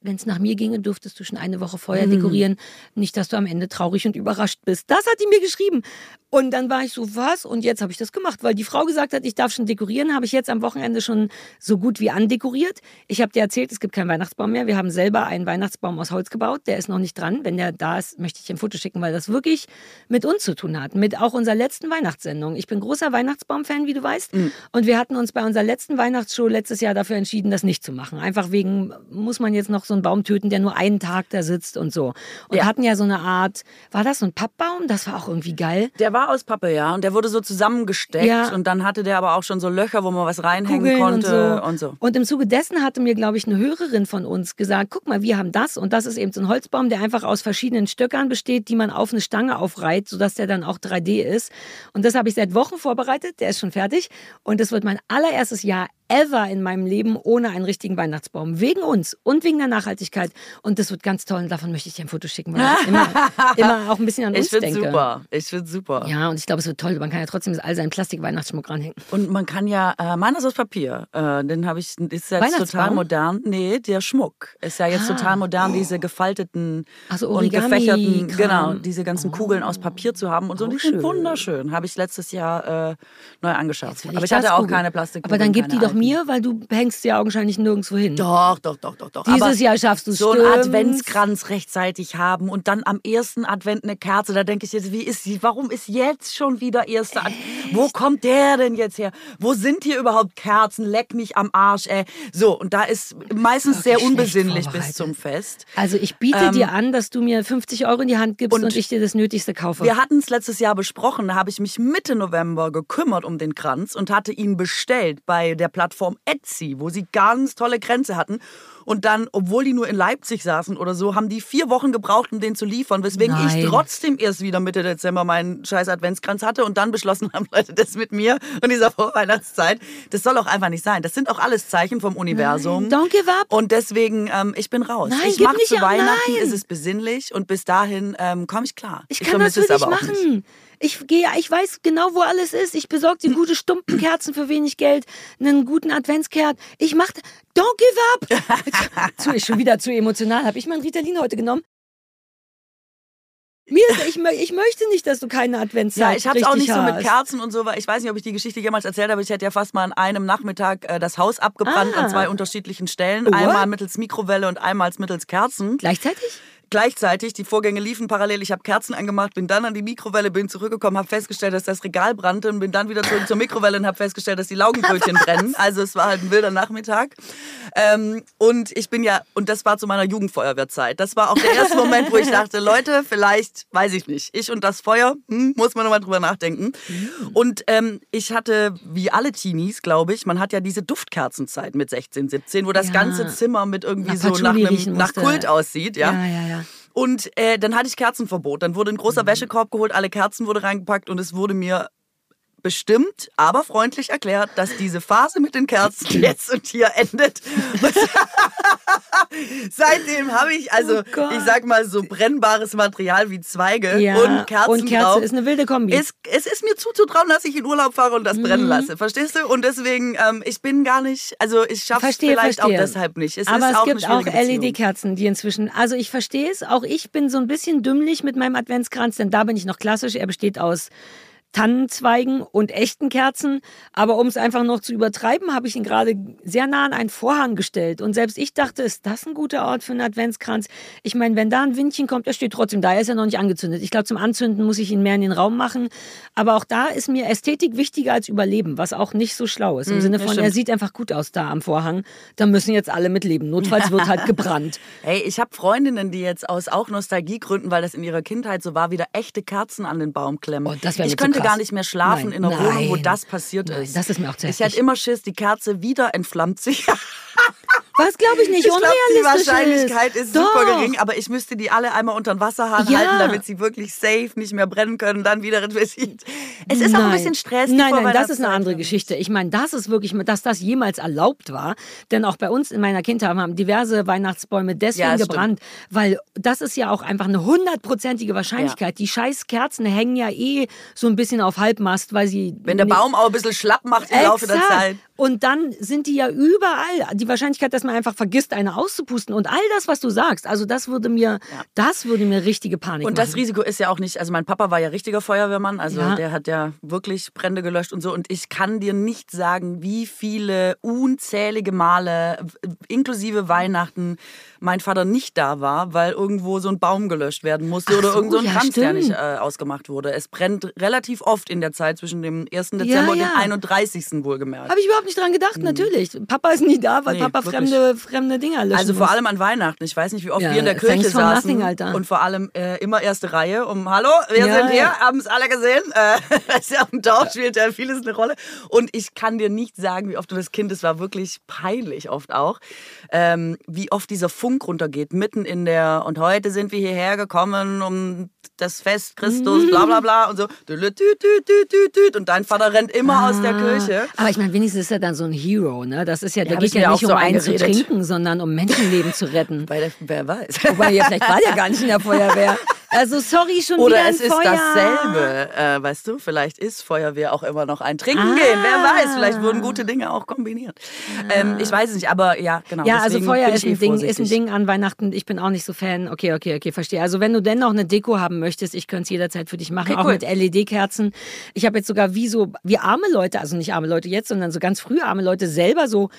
Wenn es nach mir ginge, dürftest du schon eine Woche vorher dekorieren. Nicht, dass du am Ende traurig und überrascht bist. Das hat die mir geschrieben. Und dann war ich so, was? Und jetzt habe ich das gemacht, weil die Frau gesagt hat, ich darf schon dekorieren. Habe ich jetzt am Wochenende schon so gut wie andekoriert. Ich habe dir erzählt, es gibt keinen Weihnachtsbaum mehr. Wir haben selber einen Weihnachtsbaum aus Holz gebaut. Der ist noch nicht dran. Wenn der da ist, möchte ich ein Foto schicken, weil das wirklich mit uns zu tun hat. Mit auch unserer letzten Weihnachtssendung. Ich bin großer Weihnachtsbaum-Fan, wie du weißt. Und wir hatten uns bei unserer letzten Weihnachtsshow letztes Jahr dafür entschieden, das nicht zu machen. Einfach wegen, muss man jetzt noch so einen Baum töten, der nur einen Tag da sitzt und so. Und Ja. hatten ja so eine Art, war das so ein Pappbaum? Das war auch irgendwie geil. Der war aus Pappe, ja. Und der wurde so zusammengesteckt. Ja. Und dann hatte der aber auch schon so Löcher, wo man was reinhängen Kugeln konnte. und so. Und so. Und im Zuge dessen hatte mir, glaube ich, eine Hörerin von uns gesagt, guck mal, wir haben das und das ist eben so ein Holzbaum, der einfach aus verschiedenen Stöckern besteht, die man auf eine Stange aufreiht, sodass der dann auch 3D ist. Und das habe ich seit Wochen vorbereitet, der ist schon fertig und das wird mein allererstes Jahr ever in meinem Leben ohne einen richtigen Weihnachtsbaum. Wegen uns und wegen der Nachhaltigkeit. Und das wird ganz toll und davon möchte ich dir ein Foto schicken, weil ich <laughs> immer, immer auch ein bisschen an uns ich denke. super. Ich finde super. Ja, und ich glaube, es wird toll. Man kann ja trotzdem all seinen Plastik-Weihnachtsschmuck ranhängen. Und man kann ja, äh, meiner ist aus Papier. Äh, den habe ich, ist jetzt total modern. Nee, der Schmuck ist ja jetzt Ah. total modern, diese gefalteten so, und gefächerten, genau, diese ganzen Kugeln aus Papier zu haben und so. Die sind schön. wunderschön. Habe ich letztes Jahr äh, neu angeschafft. Aber ich hatte auch googeln. keine Plastik. Aber dann gib die doch mir, weil du hängst ja augenscheinlich nirgendwo hin. Doch, doch, doch, doch, doch. Dieses Aber Jahr schaffst du es, So einen? Adventskranz rechtzeitig haben und dann am ersten Advent eine Kerze. Da denke ich jetzt, wie ist sie? Warum ist jetzt schon wieder erster Advent? Wo kommt der denn jetzt her? Wo sind hier überhaupt Kerzen? Leck mich am Arsch, ey. So, und da ist meistens sehr unbesinnlich bis zum Fest. Also ich biete Ähm, dir an, dass du mir 50 Euro in die Hand gibst und, und ich dir das Nötigste kaufe. Wir hatten es letztes Jahr besprochen, da habe ich mich Mitte November gekümmert um den Kranz und hatte ihn bestellt bei der Plattform Etsy, wo sie ganz tolle Kränze hatten. Und dann, obwohl die nur in Leipzig saßen oder so, haben die vier Wochen gebraucht, um den zu liefern, weswegen Nein. ich trotzdem erst wieder Mitte Dezember meinen scheiß Adventskranz hatte und dann beschlossen <laughs> haben, Leute, das mit mir und dieser Vorweihnachtszeit, das soll auch einfach nicht sein. Das sind auch alles Zeichen vom Universum. Don't give up. Und deswegen, ähm, ich bin raus. Nein, ich mache zu Weihnachten, nein. ist es besinnlich und bis dahin ähm, komme ich klar. Ich kann das für es dich aber auch nicht. Ich gehe, ich weiß genau, wo alles ist. Ich besorge dir gute Stumpenkerzen für wenig Geld, einen guten Adventskehrt. Ich mach, don't give up. <laughs> zu, schon wieder zu emotional. Habe ich mein Ritalin heute genommen? Mir, ist- ich, ich möchte nicht, dass du keine Adventszeit Ja, ich habe es auch nicht so mit hast. Kerzen und so, weil ich weiß nicht, ob ich die Geschichte jemals erzählt habe. Ich hätte ja fast mal an einem Nachmittag äh, das Haus abgebrannt Ah. an zwei unterschiedlichen Stellen. What? Einmal mittels Mikrowelle und einmal mittels Kerzen. Gleichzeitig? Gleichzeitig, die Vorgänge liefen parallel. Ich habe Kerzen angemacht, bin dann an die Mikrowelle, bin zurückgekommen, habe festgestellt, dass das Regal brannte und bin dann wieder zurück zur Mikrowelle und habe festgestellt, dass die Laugenbrötchen brennen. <laughs> Also es war halt ein wilder Nachmittag. Ähm, und ich bin ja, und das war zu meiner Jugendfeuerwehrzeit. Das war auch der erste Moment, wo ich <laughs> dachte, Leute, vielleicht, weiß ich nicht, ich und das Feuer, hm, muss man nochmal drüber nachdenken. Und ähm, ich hatte, wie alle Teenies, glaube ich, man hat ja diese Duftkerzenzeit mit 16, 17, wo das Ja. ganze Zimmer mit irgendwie Nach so nach, einem, nach. Kult aussieht. Ja, Ja, ja, ja. Und äh, dann hatte ich Kerzenverbot. Dann wurde ein großer Mhm. Wäschekorb geholt, alle Kerzen wurde reingepackt und es wurde mir bestimmt, aber freundlich erklärt, dass diese Phase mit den Kerzen jetzt und hier endet. <laughs> Seitdem habe ich also, Oh ich sag mal, so brennbares Material wie Zweige Ja, und Kerzen und Kerze drauf. ist eine wilde Kombi. Es, es ist mir zuzutrauen, dass ich in Urlaub fahre und das Mhm. brennen lasse. Verstehst du? Und deswegen, ähm, ich bin gar nicht, also ich schaffe es vielleicht verstehe. auch deshalb nicht. Es Aber ist es auch gibt eine auch. LED-Kerzen, die inzwischen. Also ich verstehe es. Auch ich bin so ein bisschen dümmlich mit meinem Adventskranz, denn da bin ich noch klassisch. Er besteht aus Tannenzweigen und echten Kerzen. Aber um es einfach noch zu übertreiben, habe ich ihn gerade sehr nah an einen Vorhang gestellt. Und selbst ich dachte, ist das ein guter Ort für einen Adventskranz? Ich meine, wenn da ein Windchen kommt, der steht trotzdem da. Er ist ja noch nicht angezündet. Ich glaube, zum Anzünden muss ich ihn mehr in den Raum machen. Aber auch da ist mir Ästhetik wichtiger als Überleben, was auch nicht so schlau ist. Im Sinne das von, er sieht einfach gut aus da am Vorhang. Da müssen jetzt alle mitleben. Notfalls wird halt <laughs> gebrannt. Hey, ich habe Freundinnen, die jetzt aus auch Nostalgiegründen, weil das in ihrer Kindheit so war, wieder echte Kerzen an den Baum klemmen. Oh, das wär mir zu krass. Gar nicht mehr schlafen Nein, in einer Wohnung, wo nein. das passiert Nein, ist. das ist mir auch zu Ich hätte immer Schiss, die Kerze wieder entflammt sich. <laughs> Was glaube ich nicht Ich glaube, die unrealistisch Wahrscheinlichkeit ist, Doch. super gering, aber ich müsste die alle einmal unter den Wasserhahn Ja. halten, damit sie wirklich safe nicht mehr brennen können, dann wieder interessiert. Es ist auch ein Nein. bisschen Stress. die Nein, nein, das ist eine andere Geschichte. Ich meine, das ist wirklich, dass das jemals erlaubt war. Denn auch bei uns in meiner Kindheit haben diverse Weihnachtsbäume deswegen Ja, gebrannt, weil das ist ja auch einfach eine hundertprozentige Wahrscheinlichkeit. Die scheiß Kerzen hängen ja eh so ein bisschen auf Halbmast, weil sie. Wenn der Baum auch ein bisschen schlapp macht im Laufe der. Zeit. Und dann sind die ja überall. Die Wahrscheinlichkeit, dass man einfach vergisst, eine auszupusten und all das, was du sagst. Also das würde mir, das würde mir richtige Panik Und machen. das Risiko ist ja auch nicht, also mein Papa war ja richtiger Feuerwehrmann, also Ja. der hat ja wirklich Brände gelöscht und so. Und ich kann dir nicht sagen, wie viele unzählige Male, inklusive Weihnachten, mein Vater nicht da war, weil irgendwo so ein Baum gelöscht werden musste Ach oder so, irgend so ein ja, Kranz, der nicht stimmt. äh, ausgemacht wurde. Es brennt relativ oft in der Zeit zwischen dem 1. Dezember und ja. dem 31. wohlgemerkt. Habe ich überhaupt nicht dran gedacht, natürlich. Papa ist nie da, weil Mhm. Nee, Papa wirklich. fremde, fremde Dinger löschen Also vor muss. allem an Weihnachten. Ich weiß nicht, wie oft Ja, wir in der Kirche saßen. nothing, Alter. Und vor allem äh, immer erste Reihe. Um Hallo, wir Ja, sind hier, ja. haben es alle gesehen. Äh, <laughs> ist ja auf dem Dorf spielt ja vieles eine Rolle. Und ich kann dir nicht sagen, wie oft du das Kind, es war wirklich peinlich oft auch, ähm, wie oft dieser Funke Funk runtergeht, mitten in der, und heute sind wir hierher gekommen, um das Fest Christus, bla bla bla und so. Und dein Vater rennt immer aus der Kirche. Aber ich meine, wenigstens ist er dann so ein Hero, ne? Das ist ja, da hab geht ja nicht um so einen zu trinken, sondern um Menschenleben zu retten. Weil der, wer weiß. Wobei, ja, vielleicht war der gar nicht in der Feuerwehr. Also, sorry, schon Oder wieder ein es ist Feuer. dasselbe. Äh, weißt du, vielleicht ist Feuerwehr auch immer noch ein Trinken gehen. Wer weiß, vielleicht wurden gute Dinge auch kombiniert. Ähm, ich weiß es nicht, aber ja, genau. Ja, also Feuer ist ich eh ein, Ding, ist ein. Ding an Weihnachten. Ich bin auch nicht so Fan. Okay, okay, okay, verstehe. Also wenn du dennoch eine Deko haben möchtest, ich könnte es jederzeit für dich machen, Okay, auch cool. mit LED-Kerzen. Ich habe jetzt sogar wie so, wie arme Leute, also nicht arme Leute jetzt, sondern so ganz früh arme Leute selber so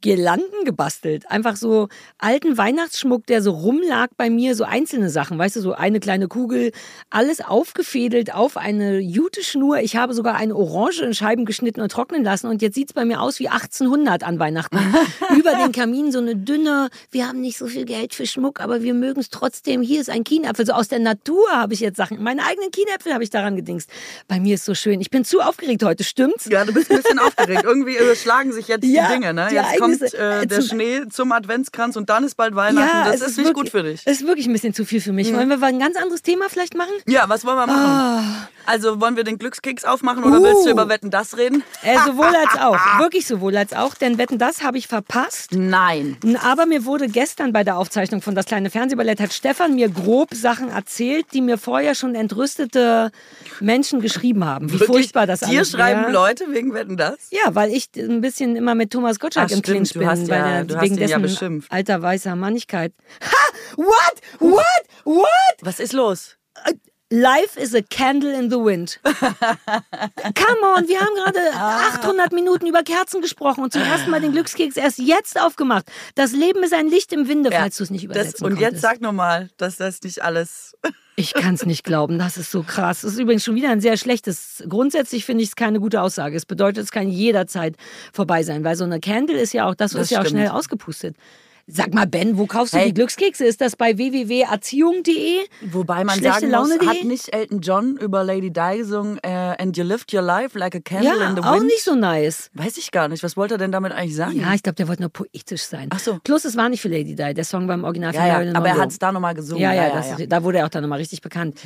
Girlanden gebastelt. Einfach so alten Weihnachtsschmuck, der so rumlag bei mir, so einzelne Sachen, weißt du, so eine kleine Kugel, alles aufgefädelt auf eine Juteschnur. Ich habe sogar eine Orange in Scheiben geschnitten und trocknen lassen und jetzt sieht's bei mir aus wie 1800 an Weihnachten. <laughs> Über den Kamin so eine dünne, wir haben nicht so viel Geld für Schmuck, aber wir mögen es trotzdem. Hier ist ein Kienapfel. So aus der Natur habe ich jetzt Sachen. Meine eigenen Kienäpfel habe ich daran gedingst. Bei mir ist so schön. Ich bin zu aufgeregt heute, stimmt's? Ja, du bist ein bisschen <laughs> aufgeregt. Irgendwie überschlagen sich jetzt Ja, die Dinge. Ne? Jetzt kommt Ereignisse. äh, der Schnee zum Adventskranz und dann ist bald Weihnachten. das es ist nicht wirklich- gut für dich. Es ist wirklich ein bisschen zu viel für mich. Wollen wir ein ganz anderes Thema vielleicht machen? Ja, was wollen wir machen? Also wollen wir den Glückskeks aufmachen oder willst du Uh. über Wetten das reden? Äh, sowohl als auch. <laughs> Wirklich sowohl als auch. Denn Wetten, das habe ich verpasst. Nein. Aber mir wurde gestern bei der Aufzeichnung von Das kleine Fernsehballett, hat Stefan mir grob Sachen erzählt, die mir vorher schon entrüstete Menschen geschrieben haben. Wie furchtbar das Dir alles schreiben wäre. Leute wegen Wetten das? Ja, weil ich ein bisschen immer mit Thomas Gottschalk Ach, im stimmt, Clinch du bin. hast ja- der, du hast wegen ja dessen beschimpft. alter weißer Mannigkeit. Ha! What? What? What? Was ist los? Life is a candle in the wind. <laughs> Come on, wir haben gerade Ah. 800 Minuten über Kerzen gesprochen und zum ersten Mal den Glückskeks erst jetzt aufgemacht. Das Leben ist ein Licht im Winde, falls du es nicht das, übersetzen Und konntest. jetzt sag nochmal, dass das nicht alles... Ich kann es nicht glauben, das ist so krass. Das ist übrigens schon wieder ein sehr schlechtes. Grundsätzlich finde ich es keine gute Aussage. Es bedeutet, es kann jederzeit vorbei sein, weil so eine Candle ist ja auch, das, Das ist ja auch schnell ausgepustet. Sag mal, Ben, wo kaufst du Hey. die Glückskekse? Ist das bei www.erziehung.de? Wobei man Schlechte sagen muss, Laune.de? hat nicht Elton John über Lady Di gesungen äh, And you lived your life like a candle Ja, in the auch wind? nicht so nice. Weiß ich gar nicht. Was wollte er denn damit eigentlich sagen? Ja, ich glaube, der wollte nur poetisch sein. Ach so. Plus, es war nicht für Lady Di. Der Song beim Original ja, von ja, Marilyn aber er Monroe. hat es da nochmal gesungen. Ja, ja, ja, das, ja. da wurde er auch dann nochmal richtig bekannt.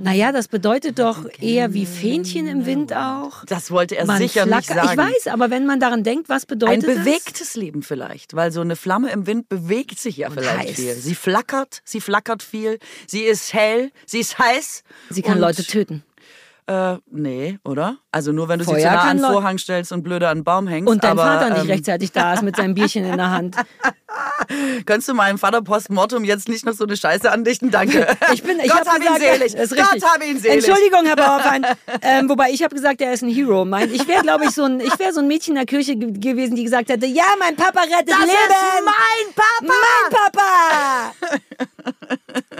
Naja, das bedeutet doch eher wie Fähnchen im Wind auch. Das wollte er Man sicher nicht flackert- sagen. Ich weiß, aber wenn man daran denkt, was Ein bedeutet das? bewegtes Leben vielleicht, weil so eine Flamme im Wind bewegt sich ja vielleicht heiß. viel. Sie flackert, sie flackert viel, sie ist hell, sie ist heiß. Sie kann und, Leute töten. Äh, nee, oder? Also nur wenn du sie Feuer zu nah an den Vorhang stellst und blöder an den Baum hängst. Und dein aber, Vater nicht ähm, rechtzeitig da ist mit seinem <laughs> Bierchen in der Hand. <laughs> Könntest du meinem Vater postmortem jetzt nicht noch so eine Scheiße andichten? Danke. <laughs> Ich bin, ich Gott hab gesagt, ihn selig. Ist Gott richtig. hab ihn selig. Entschuldigung, Herr Bauerfeind. ähm, wobei ich habe gesagt, er ist ein Hero. Mein, ich wäre, glaube ich, so ein, ich wäre so ein Mädchen in der Kirche ge gewesen, die gesagt hätte, ja, mein Papa rettet Das Leben. ist mein Papa! Mein Papa!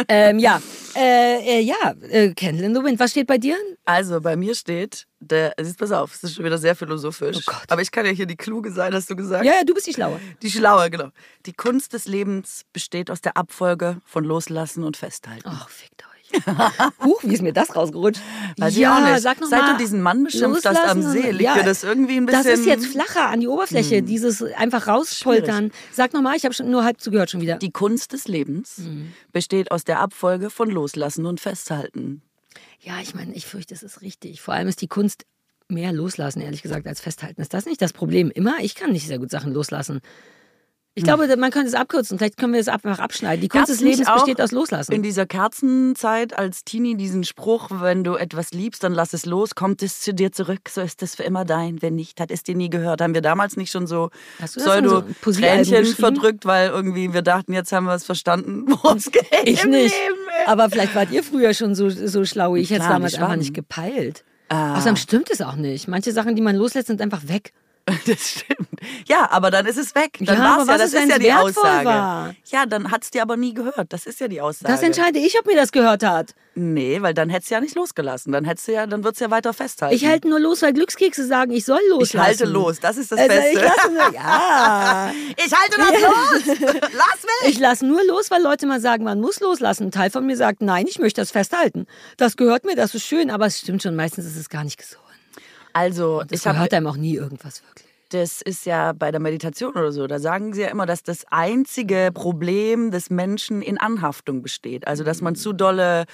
Ähm, ja, äh, äh, ja, äh, Candle in the Wind. Was steht bei dir? Also bei mir steht, der, siehst, pass auf, es ist schon wieder sehr philosophisch. Oh Gott. Aber ich kann ja hier die Kluge sein, hast du gesagt. Ja, ja, du bist die Schlaue. Die Schlaue, genau. Die Kunst des Lebens besteht aus der Abfolge von Loslassen und Festhalten. Ach, fickt euch. <laughs> Huch, wie ist mir das rausgerutscht? Weiß ich ja, auch nicht. sag noch Seit mal, du diesen Mann beschimpft hast am See, liegt dir das irgendwie ein Das ist bisschen- Hm. jetzt flacher an die Oberfläche, dieses einfach rauspoltern. Sag nochmal, ich habe schon nur halb zugehört schon wieder. Die Kunst des Lebens Mhm. besteht aus der Abfolge von Loslassen und Festhalten. Ja, ich meine, ich fürchte, es ist richtig. Vor allem ist die Kunst mehr loslassen, ehrlich gesagt, als festhalten. Ist das nicht das Problem? Immer? Ich kann nicht sehr gut Sachen loslassen. Ich glaube, man könnte es abkürzen. Vielleicht können wir es einfach abschneiden. Die Kunst Gab's des Lebens besteht aus Loslassen. In dieser Kerzenzeit als Teenie diesen Spruch, wenn du etwas liebst, dann lass es los, kommt es zu dir zurück, so ist es für immer dein. Wenn nicht, hat es dir nie gehört. Haben wir damals nicht schon so so Pseudo-Tränchen geschrieben? verdrückt, weil irgendwie wir dachten, jetzt haben wir es verstanden, worum es geht ich nicht. Aber vielleicht wart ihr früher schon so, so schlau. Ich hätte es damals einfach nicht gepeilt. Ah. Außerdem stimmt es auch nicht. Manche Sachen, die man loslässt, sind einfach weg. <laughs> Das stimmt. Ja, aber dann ist es weg. Dann Ja, war's ja, was das ist, ja die Aussage. war? Ja, dann hat es dir aber nie gehört. Das ist ja die Aussage. Das entscheide ich, ob mir das gehört hat. Nee, weil dann hättest du ja nicht losgelassen. Dann hättest du ja, dann wird's ja weiter festhalten. Ich halte nur los, weil Glückskekse sagen, ich soll loslassen. Ich halte los, das ist das Also, Beste. ich lasse ja. <laughs> Ich halte das los! <laughs> Lass mich! Ich lasse nur los, weil Leute mal sagen, man muss loslassen. Ein Teil von mir sagt, nein, ich möchte das festhalten. Das gehört mir, das ist schön, aber es stimmt schon, meistens ist es gar nicht gesund. Also, Das ich gehört einem auch nie irgendwas wirklich. das ist ja bei der Meditation oder so, da sagen sie ja immer, dass das einzige Problem des Menschen in Anhaftung besteht. Also, dass man zu dolle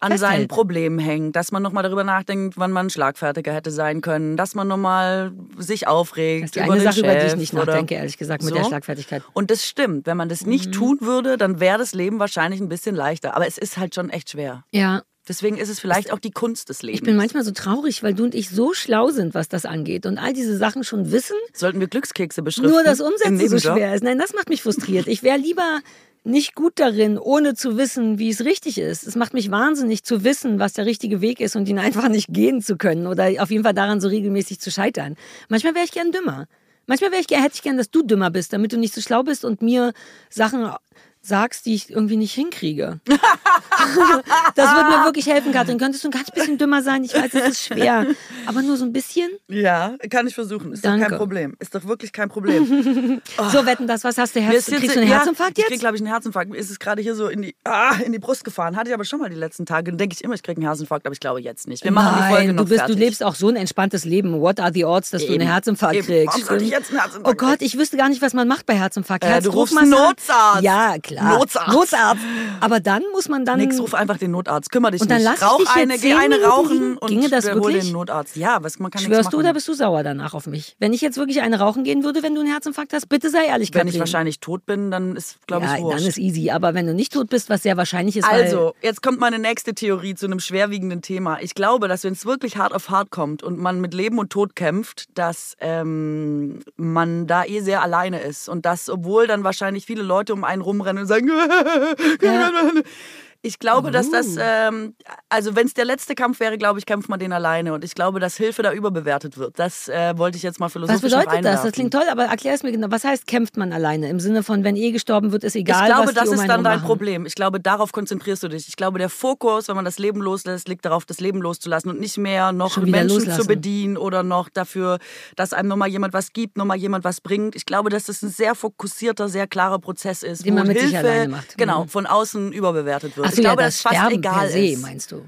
an Festhält. seinen Problemen hängt, dass man nochmal darüber nachdenkt, wann man schlagfertiger hätte sein können, dass man nochmal sich aufregt. Das ist die über eine Sache, über die ich Chef nicht nachdenke, ehrlich gesagt, mit der So. Schlagfertigkeit. Und das stimmt. Wenn man das nicht tun würde, dann wäre das Leben wahrscheinlich ein bisschen leichter. Aber es ist halt schon echt schwer. Ja, Deswegen ist es vielleicht auch die Kunst des Lebens. ich bin manchmal so traurig, weil du und ich so schlau sind, was das angeht und all diese Sachen schon wissen, Sollten wir Glückskekse beschriften? nur das Umsetzen so schwer ist. Nein, das macht mich frustriert. Ich wäre lieber nicht gut darin, ohne zu wissen, wie es richtig ist. Es macht mich wahnsinnig zu wissen, was der richtige Weg ist und ihn einfach nicht gehen zu können oder auf jeden Fall daran so regelmäßig zu scheitern. Manchmal wäre ich gern dümmer. Manchmal wäre ich, gern- hätte ich gern, dass du dümmer bist, damit du nicht so schlau bist und mir Sachen sagst, die ich irgendwie nicht hinkriege. <laughs> das würde mir wirklich helfen, Katrin. Könntest du ein ganz bisschen dümmer sein? Ich weiß, es ist schwer. Aber nur so ein bisschen? Ja, kann ich versuchen. Ist doch Danke. kein Problem. Ist doch wirklich kein Problem. <laughs> So, wetten das, was hast du? Herz, jetzt- kriegst du einen ja, Herzinfarkt Ich krieg, jetzt? glaube ich, einen Herzinfarkt. Mir ist es gerade hier so in die, ah, in die Brust gefahren. Hatte ich aber schon mal die letzten Tage. Dann denke ich immer, ich kriege einen Herzinfarkt, aber ich glaube jetzt nicht. Wir machen die Folge Nein, noch du, bist, fertig. du lebst auch so ein entspanntes Leben. What are the odds, dass du Eben. einen Herzinfarkt Eben. kriegst? Warum sollte ich jetzt einen Herzinfarkt Oh Gott, ich wüsste gar nicht, was man macht bei Herzinfarkt. Äh, du rufst einen Notarzt. Ja, klar. Notarzt. Notarzt. Aber dann muss man dann... Nix, ruf einfach den Notarzt. Kümmer dich Und dann nicht. Rauch dich eine, jetzt geh eine rauchen und Ginge das hol den Notarzt. Ja, was, man kann Schwörst du oder bist du sauer danach auf mich? Wenn ich jetzt wirklich eine rauchen gehen würde, wenn du einen Herzinfarkt hast, bitte sei ehrlich, Wenn Katrin. ich wahrscheinlich tot bin, dann ist, glaube ja, ich, wurscht. dann ist easy. Aber wenn du nicht tot bist, was sehr wahrscheinlich ist. Also, jetzt kommt meine nächste Theorie zu einem schwerwiegenden Thema. Ich glaube, dass wenn es wirklich hart auf hart kommt und man mit Leben und Tod kämpft, dass ähm, man da eh sehr alleine ist. Und dass, obwohl dann wahrscheinlich viele Leute um einen rumrennen und sagen, <laughs> <laughs> ich glaube, dass das, Oh. ähm, also wenn es der letzte Kampf wäre, glaube ich, kämpft man den alleine. Und ich glaube, dass Hilfe da überbewertet wird. Das äh, wollte ich jetzt mal philosophisch Was bedeutet das? Das klingt toll, aber erklär es mir genau. Was heißt, kämpft man alleine? Im Sinne von, wenn eh gestorben wird, ist egal, ich glaube, was das um ist dann dein machen. Problem. Ich glaube, darauf konzentrierst du dich. Ich glaube, der Fokus, wenn man das Leben loslässt, liegt darauf, das Leben loszulassen und nicht mehr noch Menschen loslassen. zu bedienen oder noch dafür, dass einem nochmal jemand was gibt, nochmal jemand was bringt. Ich glaube, dass das ein sehr fokusierter, sehr klarer Prozess ist, Den wo man mit sich Hilfe alleine macht. genau Mhm. von außen überbewertet wird. Ach so, ich glaube, ja, dass das fast Sterben egal per se, ist. meinst du?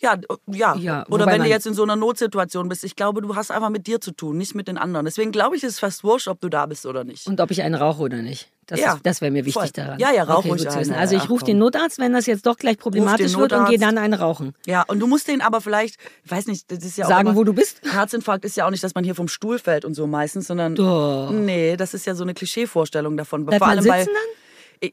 Ja, ja. Ja, Oder wenn du man- jetzt in so einer Notsituation bist. Ich glaube, du hast einfach mit dir zu tun, nicht mit den anderen. Deswegen glaube ich, ist es fast wurscht, ob du da bist oder nicht. Und ob ich einen rauche oder nicht. Das, Ja, ist- das wäre mir wichtig voll. daran. Ja, ja, rauch okay, ruhig gut zu eine, wissen. Also ich rufe den Notarzt, wenn das jetzt doch gleich problematisch wird und gehe dann einen rauchen. Ja, und du musst den aber vielleicht, ich weiß nicht, das ist ja auch Sagen, immer, wo du bist? Herzinfarkt ist ja auch nicht, dass man hier vom Stuhl fällt und so meistens, sondern Doch. nee, das ist ja so eine Klischeevorstellung davon. Bleibt vor man allem bei sitzen dann?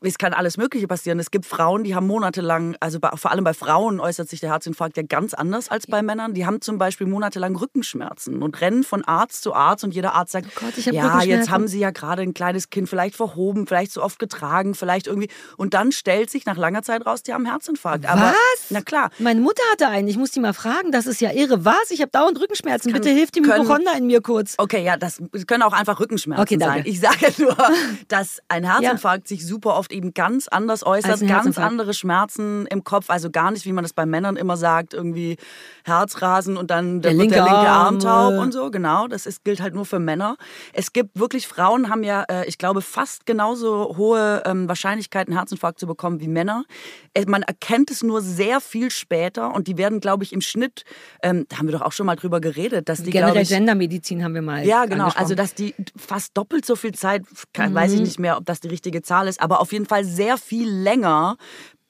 Es kann alles Mögliche passieren. Es gibt Frauen, die haben monatelang, also bei, vor allem bei Frauen äußert sich der Herzinfarkt ja ganz anders als bei Männern. Die haben zum Beispiel monatelang Rückenschmerzen und rennen von Arzt zu Arzt und jeder Arzt sagt, Oh Gott, ich hab ja, jetzt haben sie ja gerade ein kleines Kind vielleicht verhoben, vielleicht zu oft getragen, vielleicht irgendwie. Und dann stellt sich nach langer Zeit raus, die haben Herzinfarkt. Aber, Was? Na klar. Meine Mutter hatte einen. Ich muss die mal fragen. Das ist ja irre. Was? Ich habe dauernd Rückenschmerzen. kann- Bitte hilft die Hypochonder in mir kurz. Okay, ja, das können auch einfach Rückenschmerzen Okay, sein. Ich sage <laughs> nur, <laughs> dass ein Herzinfarkt sich super oft eben ganz anders äußert, Als ein ganz andere Schmerzen im Kopf, also gar nicht, wie man das bei Männern immer sagt, irgendwie Herzrasen und dann Der dann wird der linke linke Arm Arm, taub äh. und so, genau. Das ist, gilt halt nur für Männer. Es gibt wirklich, Frauen haben ja, äh, ich glaube, fast genauso hohe ähm, Wahrscheinlichkeiten, Herzinfarkt zu bekommen wie Männer. Äh, Man erkennt es nur sehr viel später und die werden, glaube ich, im Schnitt, ähm, da haben wir doch auch schon mal drüber geredet, dass die, Generell ich, Gendermedizin haben wir mal. ja, genau. Also, dass die fast doppelt so viel Zeit, kann, weiß Mhm. ich nicht mehr, ob das die richtige Zahl ist, aber auf jeden Fall sehr viel länger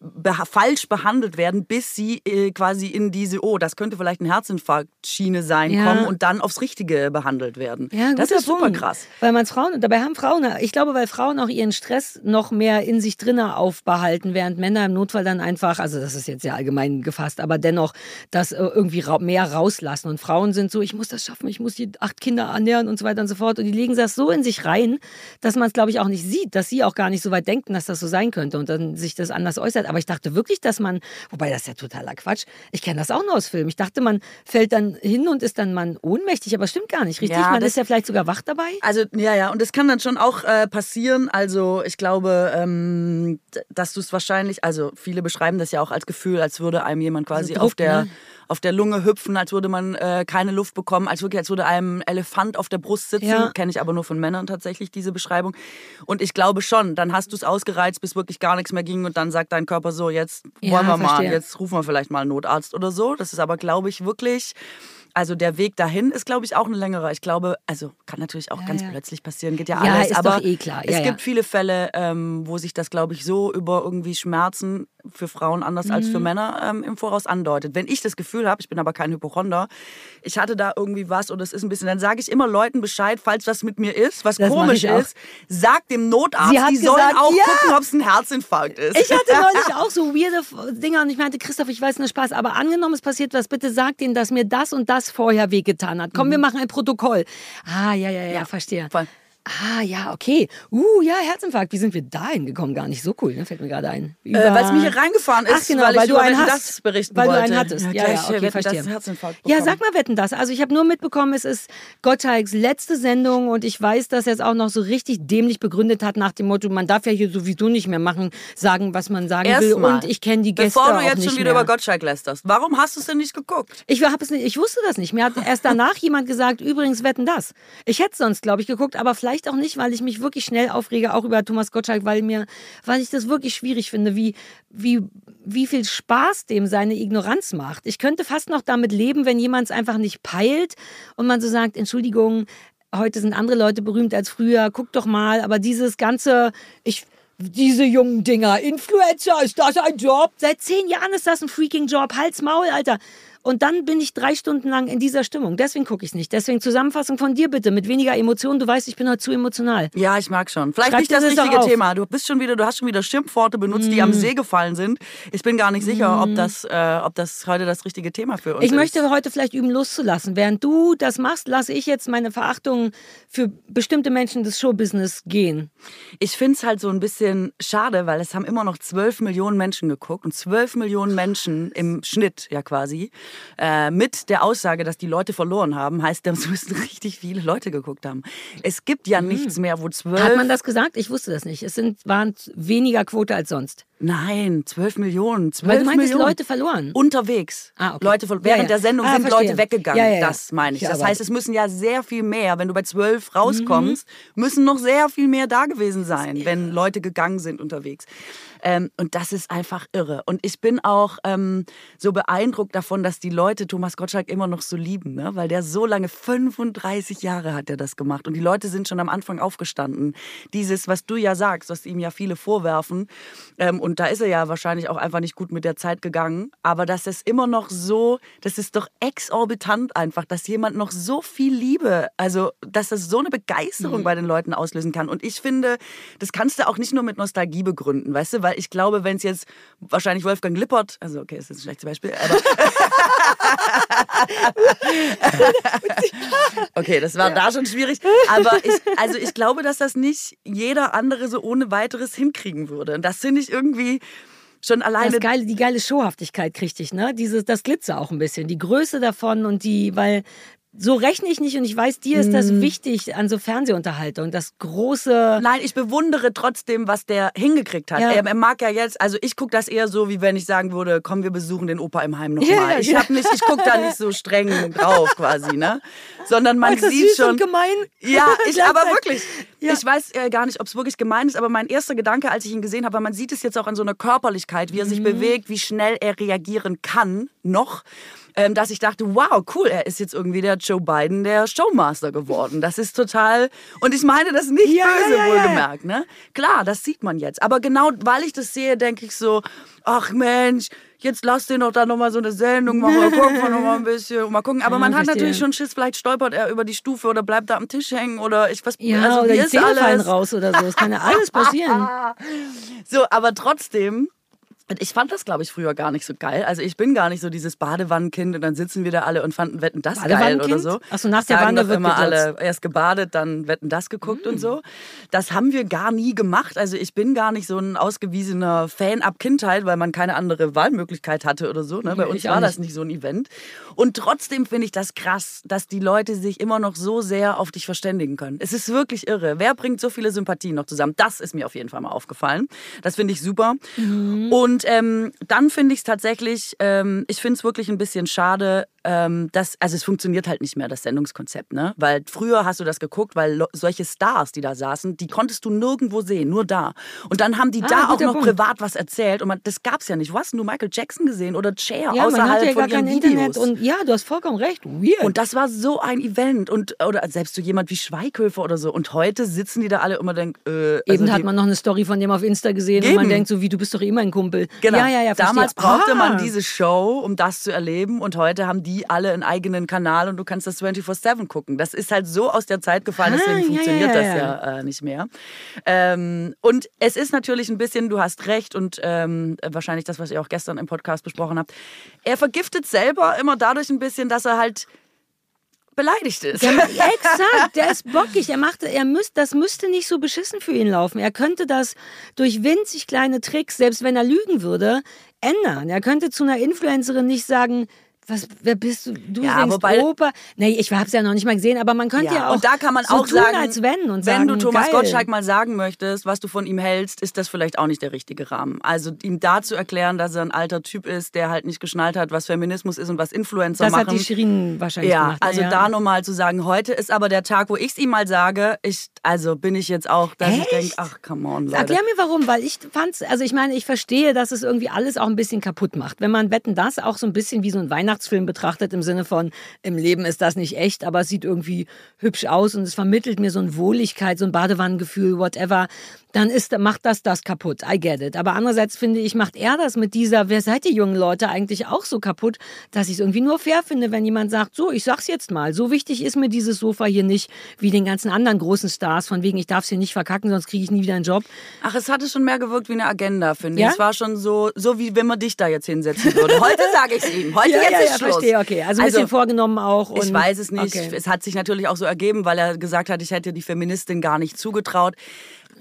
beha falsch behandelt werden, bis sie äh, quasi in diese, oh, das könnte vielleicht ein Herzinfarkt-Schiene sein, Ja. kommen und dann aufs Richtige behandelt werden. Ja, das ist super Punkt. krass. Weil man Frauen, dabei haben Frauen, ich glaube, weil Frauen auch ihren Stress noch mehr in sich drinne aufbehalten, während Männer im Notfall dann einfach, also das ist jetzt sehr allgemein gefasst, aber dennoch das äh, irgendwie ra mehr rauslassen. Und Frauen sind so, ich muss das schaffen, ich muss die acht Kinder ernähren und so weiter und so fort. Und die legen das so in sich rein, dass man es, glaube ich, auch nicht sieht, dass sie auch gar nicht so weit denken, dass das so sein könnte und dann sich das anders äußert. Aber ich dachte wirklich, dass man, wobei das ist ja totaler Quatsch, ich kenne das auch nur aus Filmen. Ich dachte, man fällt dann hin und ist dann man ohnmächtig, aber stimmt gar nicht, richtig? Ja, man ist ja vielleicht sogar wach dabei. Also, ja, ja, und das kann dann schon auch äh, passieren. Also, ich glaube, ähm, dass du es wahrscheinlich, also viele beschreiben das ja auch als Gefühl, als würde einem jemand quasi So auf, Druck, der, ne? Auf der Lunge hüpfen, als würde man äh, keine Luft bekommen, als wirklich, als würde einem ein Elefant auf der Brust sitzen. Ja. Kenne ich aber nur von Männern tatsächlich, diese Beschreibung. Und ich glaube schon, dann hast du es ausgereizt, bis wirklich gar nichts mehr ging und dann sagt dein Körper so, jetzt Ja, wollen wir mal, verstehe. jetzt rufen wir vielleicht mal einen Notarzt oder so. Das ist aber, glaube ich, wirklich Also der Weg dahin ist, glaube ich, auch ein längerer. Ich glaube, also kann natürlich auch Ja, ganz ja. plötzlich passieren, geht ja Ja, alles. ist aber doch eh klar. es Ja, ja. gibt viele Fälle, ähm, wo sich das, glaube ich, so über irgendwie Schmerzen für Frauen anders als Mhm. für Männer ähm, im Voraus andeutet. Wenn ich das Gefühl habe, ich bin aber kein Hypochonder, ich hatte da irgendwie was oder es ist ein bisschen, dann sage ich immer Leuten Bescheid, falls was mit mir ist, was Das komisch ist. Sag dem Notarzt, Sie hat die sollen gesagt, auch ja. gucken, ob es ein Herzinfarkt ist. Ich hatte <laughs> neulich auch so weirde Dinger und ich meinte, Christoph, ich weiß nur Spaß, aber angenommen, es passiert was, bitte sag denen, dass mir das und das vorher wehgetan hat. Komm, wir machen ein Protokoll. Ah, ja, ja, ja, verstehe. voll. Ah, ja, okay. Uh, ja, Herzinfarkt. Wie sind wir da hingekommen? Gar nicht so cool, ne? fällt mir gerade ein. Äh, weil es mir hier reingefahren ist, Ach, genau, weil, weil, ich du einen hast. das berichten weil wollte. du einen hattest. Ja, ja, gleich, okay, Wetten, verstehe. Herzinfarkt Ja, sag mal, wetten das. Also ich habe nur mitbekommen, es ist Gottschalks letzte Sendung und ich weiß, dass er es auch noch so richtig dämlich begründet hat nach dem Motto, man darf ja hier sowieso nicht mehr machen, sagen, was man sagen will. Erstmal, Und ich kenne die Gäste Bevor du jetzt nicht schon wieder mehr. über Gottschalk lästerst, warum hast du es denn nicht geguckt? Ich, nicht, ich wusste das nicht. Mir hat erst danach <laughs> jemand gesagt, übrigens wetten das. Ich hätte sonst, glaube ich, geguckt, aber vielleicht auch nicht, weil ich mich wirklich schnell aufrege, auch über Thomas Gottschalk, weil mir, weil ich das wirklich schwierig finde, wie, wie, wie viel Spaß dem seine Ignoranz macht. Ich könnte fast noch damit leben, wenn jemand es einfach nicht peilt und man so sagt, Entschuldigung, heute sind andere Leute berühmt als früher, guck doch mal, aber dieses ganze, ich, diese jungen Dinger, Influencer, ist das ein Job? Seit zehn Jahren ist das ein freaking Job. Halt's Maul, Alter. Und dann bin ich drei Stunden lang in dieser Stimmung. Deswegen gucke ich es nicht. Deswegen Zusammenfassung von dir bitte, mit weniger Emotionen. Du weißt, ich bin heute zu emotional. Ja, ich mag schon. Vielleicht Schreib nicht das richtige. Thema. Du bist schon wieder, du hast schon wieder Schimpfworte benutzt, die am See gefallen sind. Ich bin gar nicht sicher, ob das, äh, ob das heute das richtige Thema für uns Ich ist. möchte heute vielleicht üben, loszulassen. Während du das machst, lasse ich jetzt meine Verachtung für bestimmte Menschen des Showbusiness gehen. Ich finde es halt so ein bisschen schade, weil es haben immer noch 12 Millionen Menschen geguckt und 12 Millionen Menschen im Schnitt ja quasi äh, mit der Aussage, dass die Leute verloren haben, heißt, das <laughs> müssen richtig viele Leute geguckt haben. Es gibt ja nichts mehr, wo 12... Mhm. Hat man das gesagt? Ich wusste das nicht. Es sind, waren weniger Quote als sonst. Nein, 12 Millionen. 12 Weil du meintest, Millionen. Leute verloren. Unterwegs. Ah, okay. Leute, von- Ja, während ja. der Sendung Ah, sind verstehe. Leute weggegangen. Ja. Das meine ich. Das heißt, es müssen ja sehr viel mehr, wenn du bei 12 rauskommst, müssen noch sehr viel mehr da gewesen sein, wenn Leute gegangen sind unterwegs. Ähm, und das ist einfach irre. Und ich bin auch ähm, so beeindruckt davon, dass die Leute Thomas Gottschalk immer noch so lieben, ne? weil der so lange, 35 Jahre hat er das gemacht. Und die Leute sind schon am Anfang aufgestanden. Dieses, was du ja sagst, was ihm ja viele vorwerfen. Ähm, und da ist er ja wahrscheinlich auch einfach nicht gut mit der Zeit gegangen. Aber dass es immer noch so, das ist doch exorbitant einfach, dass jemand noch so viel Liebe, also dass das so eine Begeisterung bei den Leuten auslösen kann. Und ich finde, das kannst du auch nicht nur mit Nostalgie begründen, weißt du, weil ich glaube, wenn es jetzt wahrscheinlich Wolfgang Lippert, also okay, das ist ein schlechtes Beispiel, aber <laughs> Okay, das war da schon schwierig. Aber ich, also ich glaube, dass das nicht jeder andere so ohne weiteres hinkriegen würde. Und das finde ich irgendwie schon alleine. Das geile, die geile Showhaftigkeit kriegte ich, ne? Dieses, das Glitzer auch ein bisschen. Die Größe davon und die, weil so rechne ich nicht und ich weiß, dir ist das wichtig an so Fernsehunterhaltung. Das große. Nein, ich bewundere trotzdem, was der hingekriegt hat. Ja. Er, er mag ja jetzt, also ich gucke das eher so, wie wenn ich sagen würde, komm, wir besuchen den Opa im Heim nochmal. Ja, ich ja. hab nicht, ich gucke da nicht so streng drauf quasi, ne? Sondern man ist das sieht süß schon. und gemein. Ja, <laughs> ich, aber wirklich. Ja. Ich weiß äh, gar nicht, ob es wirklich gemein ist, aber mein erster Gedanke, als ich ihn gesehen habe, weil man sieht es jetzt auch an so einer Körperlichkeit, wie er Mhm. sich bewegt, wie schnell er reagieren kann, noch, ähm, dass ich dachte, wow, cool, er ist jetzt irgendwie der Joe Biden, der Showmaster geworden. Das ist total, und ich meine das nicht Ja, böse, ja, ja, wohlgemerkt, ne? Klar, das sieht man jetzt. Aber genau, weil ich das sehe, denke ich so, ach Mensch, jetzt lass den doch da nochmal so eine Sendung machen, mal gucken wir noch mal ein bisschen, mal gucken. Aber Ja, man hat verstehe. natürlich schon Schiss, vielleicht stolpert er über die Stufe oder bleibt da am Tisch hängen oder ich was, Ja, also oder die ist Zähne fallen raus oder so. Es kann ja alles <laughs> passieren. So, aber trotzdem. Und ich fand das, glaube ich, früher gar nicht so geil. Also ich bin gar nicht so dieses Badewannenkind und dann sitzen wir da alle und fanden Wetten das geil oder so. Ach so, nach der Wanne wird immer alle erst gebadet, dann Wetten das geguckt und so. Das haben wir gar nie gemacht. Also ich bin gar nicht so ein ausgewiesener Fan ab Kindheit, weil man keine andere Wahlmöglichkeit hatte oder so. Ne? Bei uns ich war das nicht. nicht so ein Event. Und trotzdem finde ich das krass, dass die Leute sich immer noch so sehr auf dich verständigen können. Es ist wirklich irre. Wer bringt so viele Sympathien noch zusammen? Das ist mir auf jeden Fall mal aufgefallen. Das finde ich super. Mhm. Und ähm, dann finde ich es tatsächlich, ähm, ich finde es wirklich ein bisschen schade, ähm, das, also es funktioniert halt nicht mehr, das Sendungskonzept, ne? Weil früher hast du das geguckt, weil solche Stars, die da saßen, die konntest du nirgendwo sehen, nur da. Und dann haben die Ah, da auch noch Punkt. privat was erzählt und man, das gab's ja nicht. Wo hast du Michael Jackson gesehen oder Cher Ja, außerhalb ja von gar kein ihren Videos? Internet und ja, du hast vollkommen recht. Weird. Und das war so ein Event und oder selbst so jemand wie Schweighöfer oder so. Und heute sitzen die da alle immer denken, äh, also Eben hat man noch eine Story von dem auf Insta gesehen und man Eben. denkt so, wie du bist doch eh mein Kumpel. Genau. Ja, ja, ja. verstehe. Damals brauchte ah. man diese Show, um das zu erleben. Und heute haben die alle einen eigenen Kanal und du kannst das 24-7 gucken. Das ist halt so aus der Zeit gefallen, Ah, deswegen ja, funktioniert ja, das ja. ja äh, nicht mehr. Ähm, und es ist natürlich ein bisschen, du hast recht und ähm, wahrscheinlich das, was ihr auch gestern im Podcast besprochen habt. Er vergiftet selber immer dadurch ein bisschen, dass er halt beleidigt ist. Der, <laughs> exakt, der ist bockig. Er machte, er müsst, das müsste nicht so beschissen für ihn laufen. Er könnte das durch winzig kleine Tricks, selbst wenn er lügen würde, ändern. Er könnte zu einer Influencerin nicht sagen, was, wer bist du? Du Ja, singst wobei- Oper. Nee, ich habe es ja noch nicht mal gesehen, aber man könnte ja, auch und da kann man so auch tun, sagen, als wenn und wenn sagen, du Thomas geil. Gottschalk mal sagen möchtest, was du von ihm hältst, ist das vielleicht auch nicht der richtige Rahmen. Also ihm da zu erklären, dass er ein alter Typ ist, der halt nicht geschnallt hat, was Feminismus ist und was Influencer Das machen. hat die Shirin wahrscheinlich ja, gemacht. also ja. da nochmal zu sagen, heute ist aber der Tag, wo ich es ihm mal sage, ich, also bin ich jetzt auch, dass ich Echt? denke, ach, come on, Leute. Erklär mir warum, weil ich fand's, also ich meine, ich verstehe, dass es irgendwie alles auch ein bisschen kaputt macht. Wenn man Wetten das auch so ein bisschen wie so ein Weihnachtsfilm betrachtet, im Sinne von, im Leben ist das nicht echt, aber es sieht irgendwie hübsch aus und es vermittelt mir so eine Wohligkeit, so ein Badewannengefühl, whatever, dann ist, macht das das kaputt. I get it. Aber andererseits finde ich, macht er das mit dieser, wer seid ihr jungen Leute eigentlich auch so kaputt, dass ich es irgendwie nur fair finde, wenn jemand sagt, so, ich sag's jetzt mal, so wichtig ist mir dieses Sofa hier nicht, wie den ganzen anderen großen Stars, von wegen, ich darf's hier nicht verkacken, sonst kriege ich nie wieder einen Job. Ach, es hatte schon mehr gewirkt wie eine Agenda, finde Ja? ich. Es war schon so, so wie wenn man dich da jetzt hinsetzen würde. Heute sage ich es ihm. Heute jetzt ist Schluss. verstehe, okay. Also ein bisschen vorgenommen auch. Ich weiß es nicht. Okay. Es hat sich natürlich auch so ergeben, weil er gesagt hat, ich hätte die Feministin gar nicht zugetraut.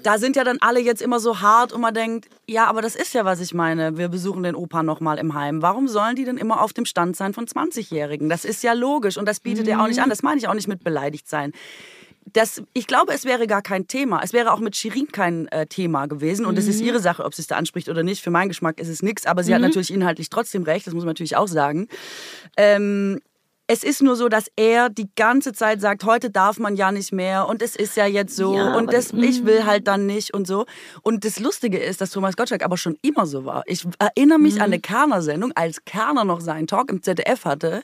Da sind ja dann alle jetzt immer so hart und man denkt, ja, aber das ist ja, was ich meine. Wir besuchen den Opa nochmal im Heim. Warum sollen die denn immer auf dem Stand sein von 20-Jährigen? Das ist ja logisch und das bietet er auch nicht an. Das meine ich auch nicht mit beleidigt sein. Das, ich glaube, es wäre gar kein Thema. Es wäre auch mit Shirin kein äh, Thema gewesen. Und es ist ihre Sache, ob sie es da anspricht oder nicht. Für meinen Geschmack ist es nichts. Aber sie hat natürlich inhaltlich trotzdem recht. Das muss man natürlich auch sagen. Ähm, es ist nur so, dass er die ganze Zeit sagt, heute darf man ja nicht mehr und es ist ja jetzt so Ja, und das, ich will halt dann nicht und so. Und das Lustige ist, dass Thomas Gottschalk aber schon immer so war. Ich erinnere mich an eine Kerner-Sendung, als Kerner noch seinen Talk im ZDF hatte.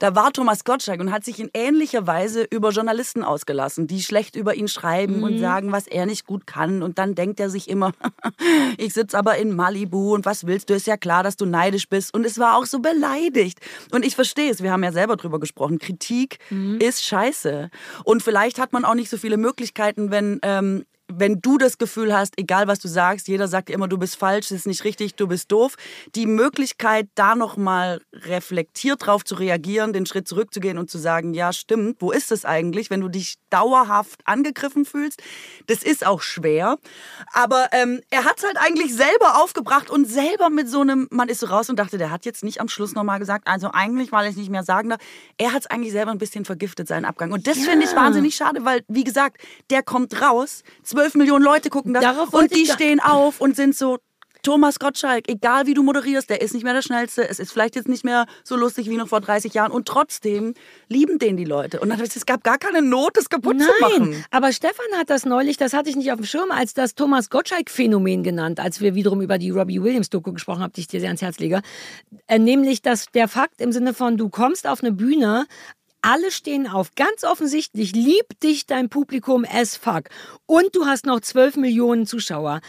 Da war Thomas Gottschalk und hat sich in ähnlicher Weise über Journalisten ausgelassen, die schlecht über ihn schreiben und sagen, was er nicht gut kann. Und dann denkt er sich immer, <laughs> ich sitze aber in Malibu und was willst du? Ist ja klar, dass du neidisch bist. Und es war auch so beleidigt. Und ich verstehe es. Wir haben ja selber drüber gesprochen. Kritik ist scheiße. Und vielleicht hat man auch nicht so viele Möglichkeiten, wenn, ähm, wenn du das Gefühl hast, egal was du sagst, jeder sagt immer, du bist falsch, das ist nicht richtig, du bist doof. Die Möglichkeit, da nochmal reflektiert drauf zu reagieren, den Schritt zurückzugehen und zu sagen, ja, stimmt, wo ist es eigentlich, wenn du dich dauerhaft angegriffen fühlst? Das ist auch schwer. Aber ähm, er hat es halt eigentlich selber aufgebracht und selber mit so einem, man ist so raus und dachte, der hat jetzt nicht am Schluss nochmal gesagt, also eigentlich, weil ich nicht mehr sagen darf, er hat es eigentlich selber ein bisschen vergiftet, seinen Abgang. Und das finde ich wahnsinnig schade, weil, wie gesagt, der kommt raus, zwölf Millionen Leute gucken das Darauf und die stehen auf und sind so, Thomas Gottschalk, egal wie du moderierst, der ist nicht mehr der Schnellste. Es ist vielleicht jetzt nicht mehr so lustig wie noch vor 30 Jahren. Und trotzdem lieben den die Leute. Und es gab gar keine Not, das kaputt zu machen. Nein, aber Stefan hat das neulich, das hatte ich nicht auf dem Schirm, als das Thomas Gottschalk-Phänomen genannt, als wir wiederum über die Robbie Williams-Doku gesprochen haben, die ich dir sehr ans Herz lege. Äh, nämlich, dass der Fakt im Sinne von, du kommst auf eine Bühne, alle stehen auf. Ganz offensichtlich liebt dich dein Publikum as fuck. Und du hast noch 12 Millionen Zuschauer.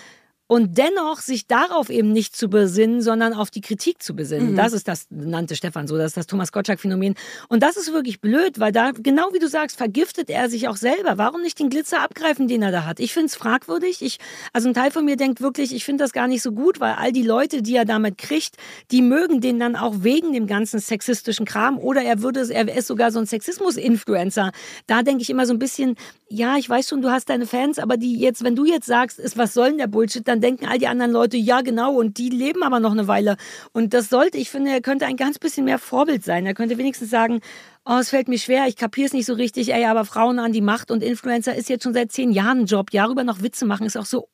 Und dennoch sich darauf eben nicht zu besinnen, sondern auf die Kritik zu besinnen. Mhm. Das ist das, nannte Stefan so, das ist das Thomas Gottschalk-Phänomen. Und das ist wirklich blöd, weil da, genau wie du sagst, vergiftet er sich auch selber. Warum nicht den Glitzer abgreifen, den er da hat? Ich finde es fragwürdig. Ich, also ein Teil von mir denkt wirklich, ich finde das gar nicht so gut, weil all die Leute, die er damit kriegt, die mögen den dann auch wegen dem ganzen sexistischen Kram oder er würde, es- er ist sogar so ein Sexismus-Influencer. Da denke ich immer so ein bisschen, ja, ich weiß schon, du hast deine Fans, aber die jetzt, wenn du jetzt sagst, ist, was soll denn der Bullshit, dann denken all die anderen Leute, ja, genau, und die leben aber noch eine Weile. Und das sollte, ich finde, er könnte ein ganz bisschen mehr Vorbild sein. Er könnte wenigstens sagen, oh, es fällt mir schwer, ich kapiere es nicht so richtig, ey, aber Frauen an die Macht und Influencer ist jetzt schon seit zehn Jahren ein Job. Darüber noch Witze machen ist auch so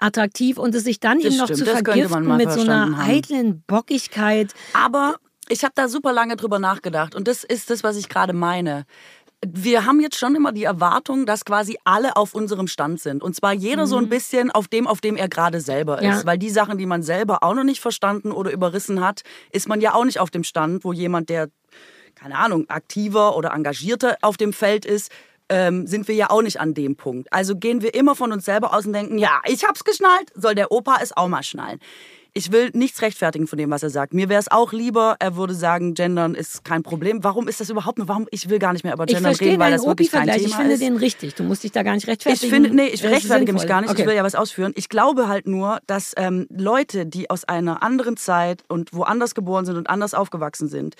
unattraktiv und es sich dann Das eben noch stimmt, zu könnte man vergiften mit so einer haben. eitlen Bockigkeit. Aber Ich habe da super lange drüber nachgedacht und das ist das, was ich gerade meine. Wir haben jetzt schon immer die Erwartung, dass quasi alle auf unserem Stand sind. Und zwar jeder mhm. so ein mhm. bisschen auf dem, auf dem er gerade selber ist. Ja. Weil die Sachen, die man selber auch noch nicht verstanden oder überrissen hat, ist man ja auch nicht auf dem Stand, wo jemand, der, keine Ahnung, aktiver oder engagierter auf dem Feld ist, ähm, sind wir ja auch nicht an dem Punkt. Also gehen wir immer von uns selber aus und denken, ja, ich hab's geschnallt, soll der Opa es auch mal schnallen ich will nichts rechtfertigen von dem, was er sagt. Mir wäre es auch lieber, er würde sagen, Gendern ist kein Problem. Warum ist das überhaupt? Warum? Ich will gar nicht mehr über Gendern reden, weil das wirklich kein Thema ich finde den richtig. Du musst dich da gar nicht rechtfertigen. Ich finde, nee, ich rechtfertige mich gar nicht. Okay. Ich will ja was ausführen. Ich glaube halt nur, dass ähm, Leute, die aus einer anderen Zeit und woanders geboren sind und anders aufgewachsen sind,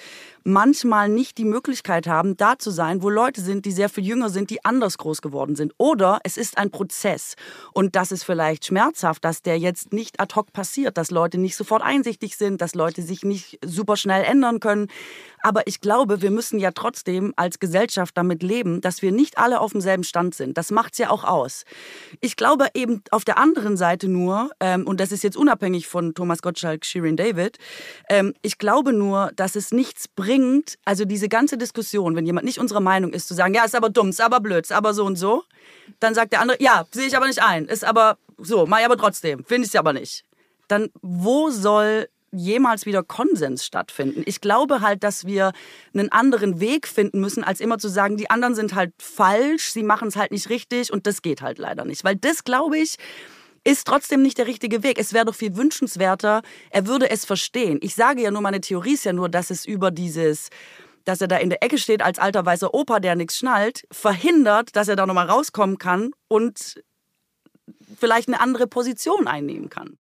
manchmal nicht die Möglichkeit haben, da zu sein, wo Leute sind, die sehr viel jünger sind, die anders groß geworden sind. Oder es ist ein Prozess und das ist vielleicht schmerzhaft, dass der jetzt nicht ad hoc passiert, dass Leute Leute nicht sofort einsichtig sind, dass Leute sich nicht super schnell ändern können. Aber ich glaube, wir müssen ja trotzdem als Gesellschaft damit leben, dass wir nicht alle auf demselben Stand sind. Das macht es ja auch aus. Ich glaube eben auf der anderen Seite nur, ähm, und das ist jetzt unabhängig von Thomas Gottschalk, Shirin David, ähm, ich glaube nur, dass es nichts bringt, also diese ganze Diskussion, wenn jemand nicht unserer Meinung ist, zu sagen, ja, ist aber dumm, ist aber blöd, ist aber so und so, dann sagt der andere, ja, sehe ich aber nicht ein, ist aber so, mach ich aber trotzdem, finde ich es aber nicht dann wo soll jemals wieder Konsens stattfinden. Ich glaube halt, dass wir einen anderen Weg finden müssen, als immer zu sagen, die anderen sind halt falsch, sie machen es halt nicht richtig und das geht halt leider nicht. Weil das, glaube ich, ist trotzdem nicht der richtige Weg. Es wäre doch viel wünschenswerter, er würde es verstehen. Ich sage ja nur, meine Theorie ist ja nur, dass es über dieses dass er da in der Ecke steht als alter weißer Opa, der nichts schnallt, verhindert, dass er da nochmal rauskommen kann und vielleicht eine andere Position einnehmen kann.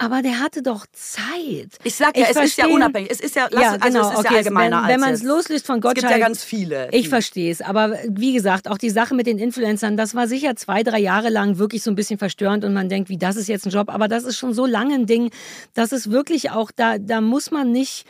Aber der hatte doch Zeit. Ich sag ja, ich es versteh, ist ja unabhängig. Es ist ja, lass, ja genau, also es ist okay, ja allgemeiner wenn, wenn man es loslöst von Gottschalk. Es gibt ja ganz viele. Ich verstehe es. Aber wie gesagt, auch die Sache mit den Influencern, das war sicher zwei, drei Jahre lang wirklich so ein bisschen verstörend und man denkt, wie das ist jetzt ein Job. Aber das ist schon so lange ein Ding, dass es wirklich auch, da, da muss man nicht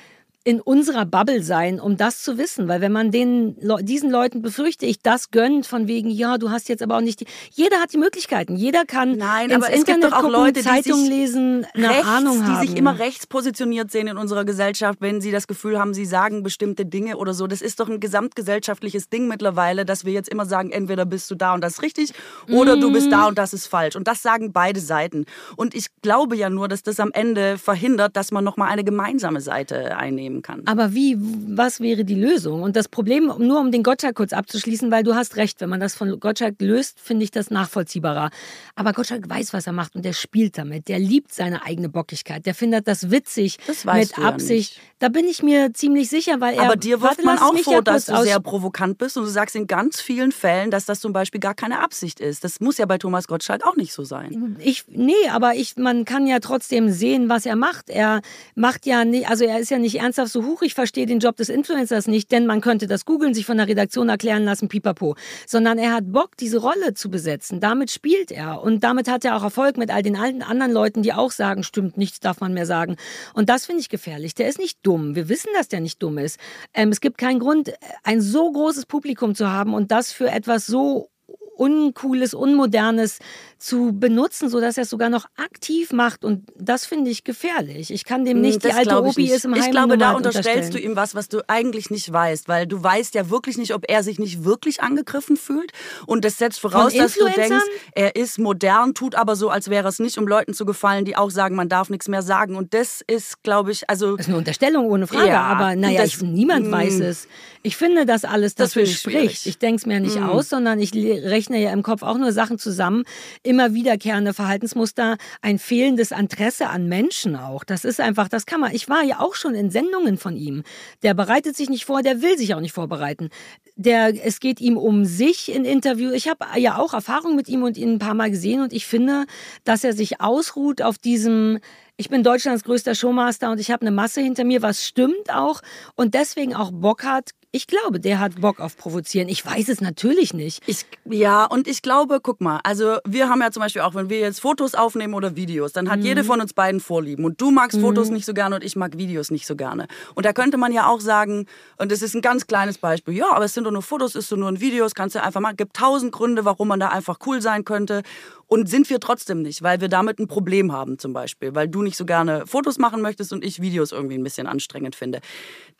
in unserer Bubble sein, um das zu wissen. Weil wenn man den, diesen Leuten, befürchte ich, das gönnt, von wegen, ja, du hast jetzt aber auch nicht die. Jeder hat die Möglichkeiten. Jeder kann Nein, aber es Internet gibt doch auch gucken, Leute, Zeitung lesen, eine rechts, Ahnung haben. Die sich immer rechts positioniert sehen in unserer Gesellschaft, wenn sie das Gefühl haben, sie sagen bestimmte Dinge oder so. Das ist doch ein gesamtgesellschaftliches Ding mittlerweile, dass wir jetzt immer sagen, entweder bist du da und das ist richtig oder mm. du bist da mhm. und das ist falsch. Und das sagen beide Seiten. Und ich glaube ja nur, dass das am Ende verhindert, dass man nochmal eine gemeinsame Seite einnehmen nehmen kann. Aber wie, was wäre die Lösung? Und das Problem, nur um den Gottschalk kurz abzuschließen, weil du hast recht, wenn man das von Gottschalk löst, finde ich das nachvollziehbarer. Aber Gottschalk weiß, was er macht und der spielt damit. Der liebt seine eigene Bockigkeit. Der findet das witzig das mit Absicht. Ja da bin ich mir ziemlich sicher, weil er. Aber dir wirft man auch vor, dass du sehr provokant bist und du sagst in ganz vielen Fällen, dass das zum Beispiel gar keine Absicht ist. Das muss ja bei Thomas Gottschalk auch nicht so sein. Ich, nee, aber ich, man kann ja trotzdem sehen, was er macht. Er macht ja nicht, also er ist ja nicht ernsthaft so hoch, ich verstehe den Job des Influencers nicht, denn man könnte das googeln, sich von der Redaktion erklären lassen, pipapo. Sondern er hat Bock, diese Rolle zu besetzen. Damit spielt er. Und damit hat er auch Erfolg mit all den alten anderen Leuten, die auch sagen, stimmt, nichts darf man mehr sagen. Und das finde ich gefährlich. Der ist nicht dumm. Wir wissen, dass der nicht dumm ist. Ähm, es gibt keinen Grund, ein so großes Publikum zu haben und das für etwas so Uncooles, Unmodernes zu benutzen, sodass er es sogar noch aktiv macht. Und das finde ich gefährlich. Ich kann dem hm, nicht, das die alte Opi ist im Ich glaube, da unterstellst du ihm was, was du eigentlich nicht weißt, weil du weißt ja wirklich nicht, ob er sich nicht wirklich angegriffen fühlt. Und das setzt voraus, dass du denkst, er ist modern, tut aber so, als wäre es nicht, um Leuten zu gefallen, die auch sagen, man darf nichts mehr sagen. Und das ist, glaube ich, also. Das ist eine Unterstellung ohne Frage, ja, aber naja, das, ich, niemand mh. weiß es. Ich finde, dass alles dafür das spricht. Ich denke es mir nicht mh. aus, sondern ich rechne ja im Kopf auch nur Sachen zusammen. Immer wiederkehrende Verhaltensmuster, ein fehlendes Interesse an Menschen auch. Das ist einfach, das kann man. Ich war ja auch schon in Sendungen von ihm. Der bereitet sich nicht vor, der will sich auch nicht vorbereiten. Der, es geht ihm um sich in Interviews. Ich habe ja auch Erfahrung mit ihm und ihn ein paar Mal gesehen und ich finde, dass er sich ausruht auf diesem ich bin Deutschlands größter Showmaster und ich habe eine Masse hinter mir, was stimmt auch und deswegen auch Bock hat, ich glaube, der hat Bock auf Provozieren. Ich weiß es natürlich nicht. Ich, ja, und ich glaube, guck mal, also wir haben ja zum Beispiel auch, wenn wir jetzt Fotos aufnehmen oder Videos, dann hat mhm. jede von uns beiden Vorlieben. Und du magst mhm. Fotos nicht so gerne und ich mag Videos nicht so gerne. Und da könnte man ja auch sagen, und das ist ein ganz kleines Beispiel, ja, aber es sind doch nur Fotos, ist doch nur ein Video, das kannst du einfach machen. Es gibt tausend Gründe, warum man da einfach cool sein könnte. Und sind wir trotzdem nicht, weil wir damit ein Problem haben zum Beispiel, weil du nicht so gerne Fotos machen möchtest und ich Videos irgendwie ein bisschen anstrengend finde.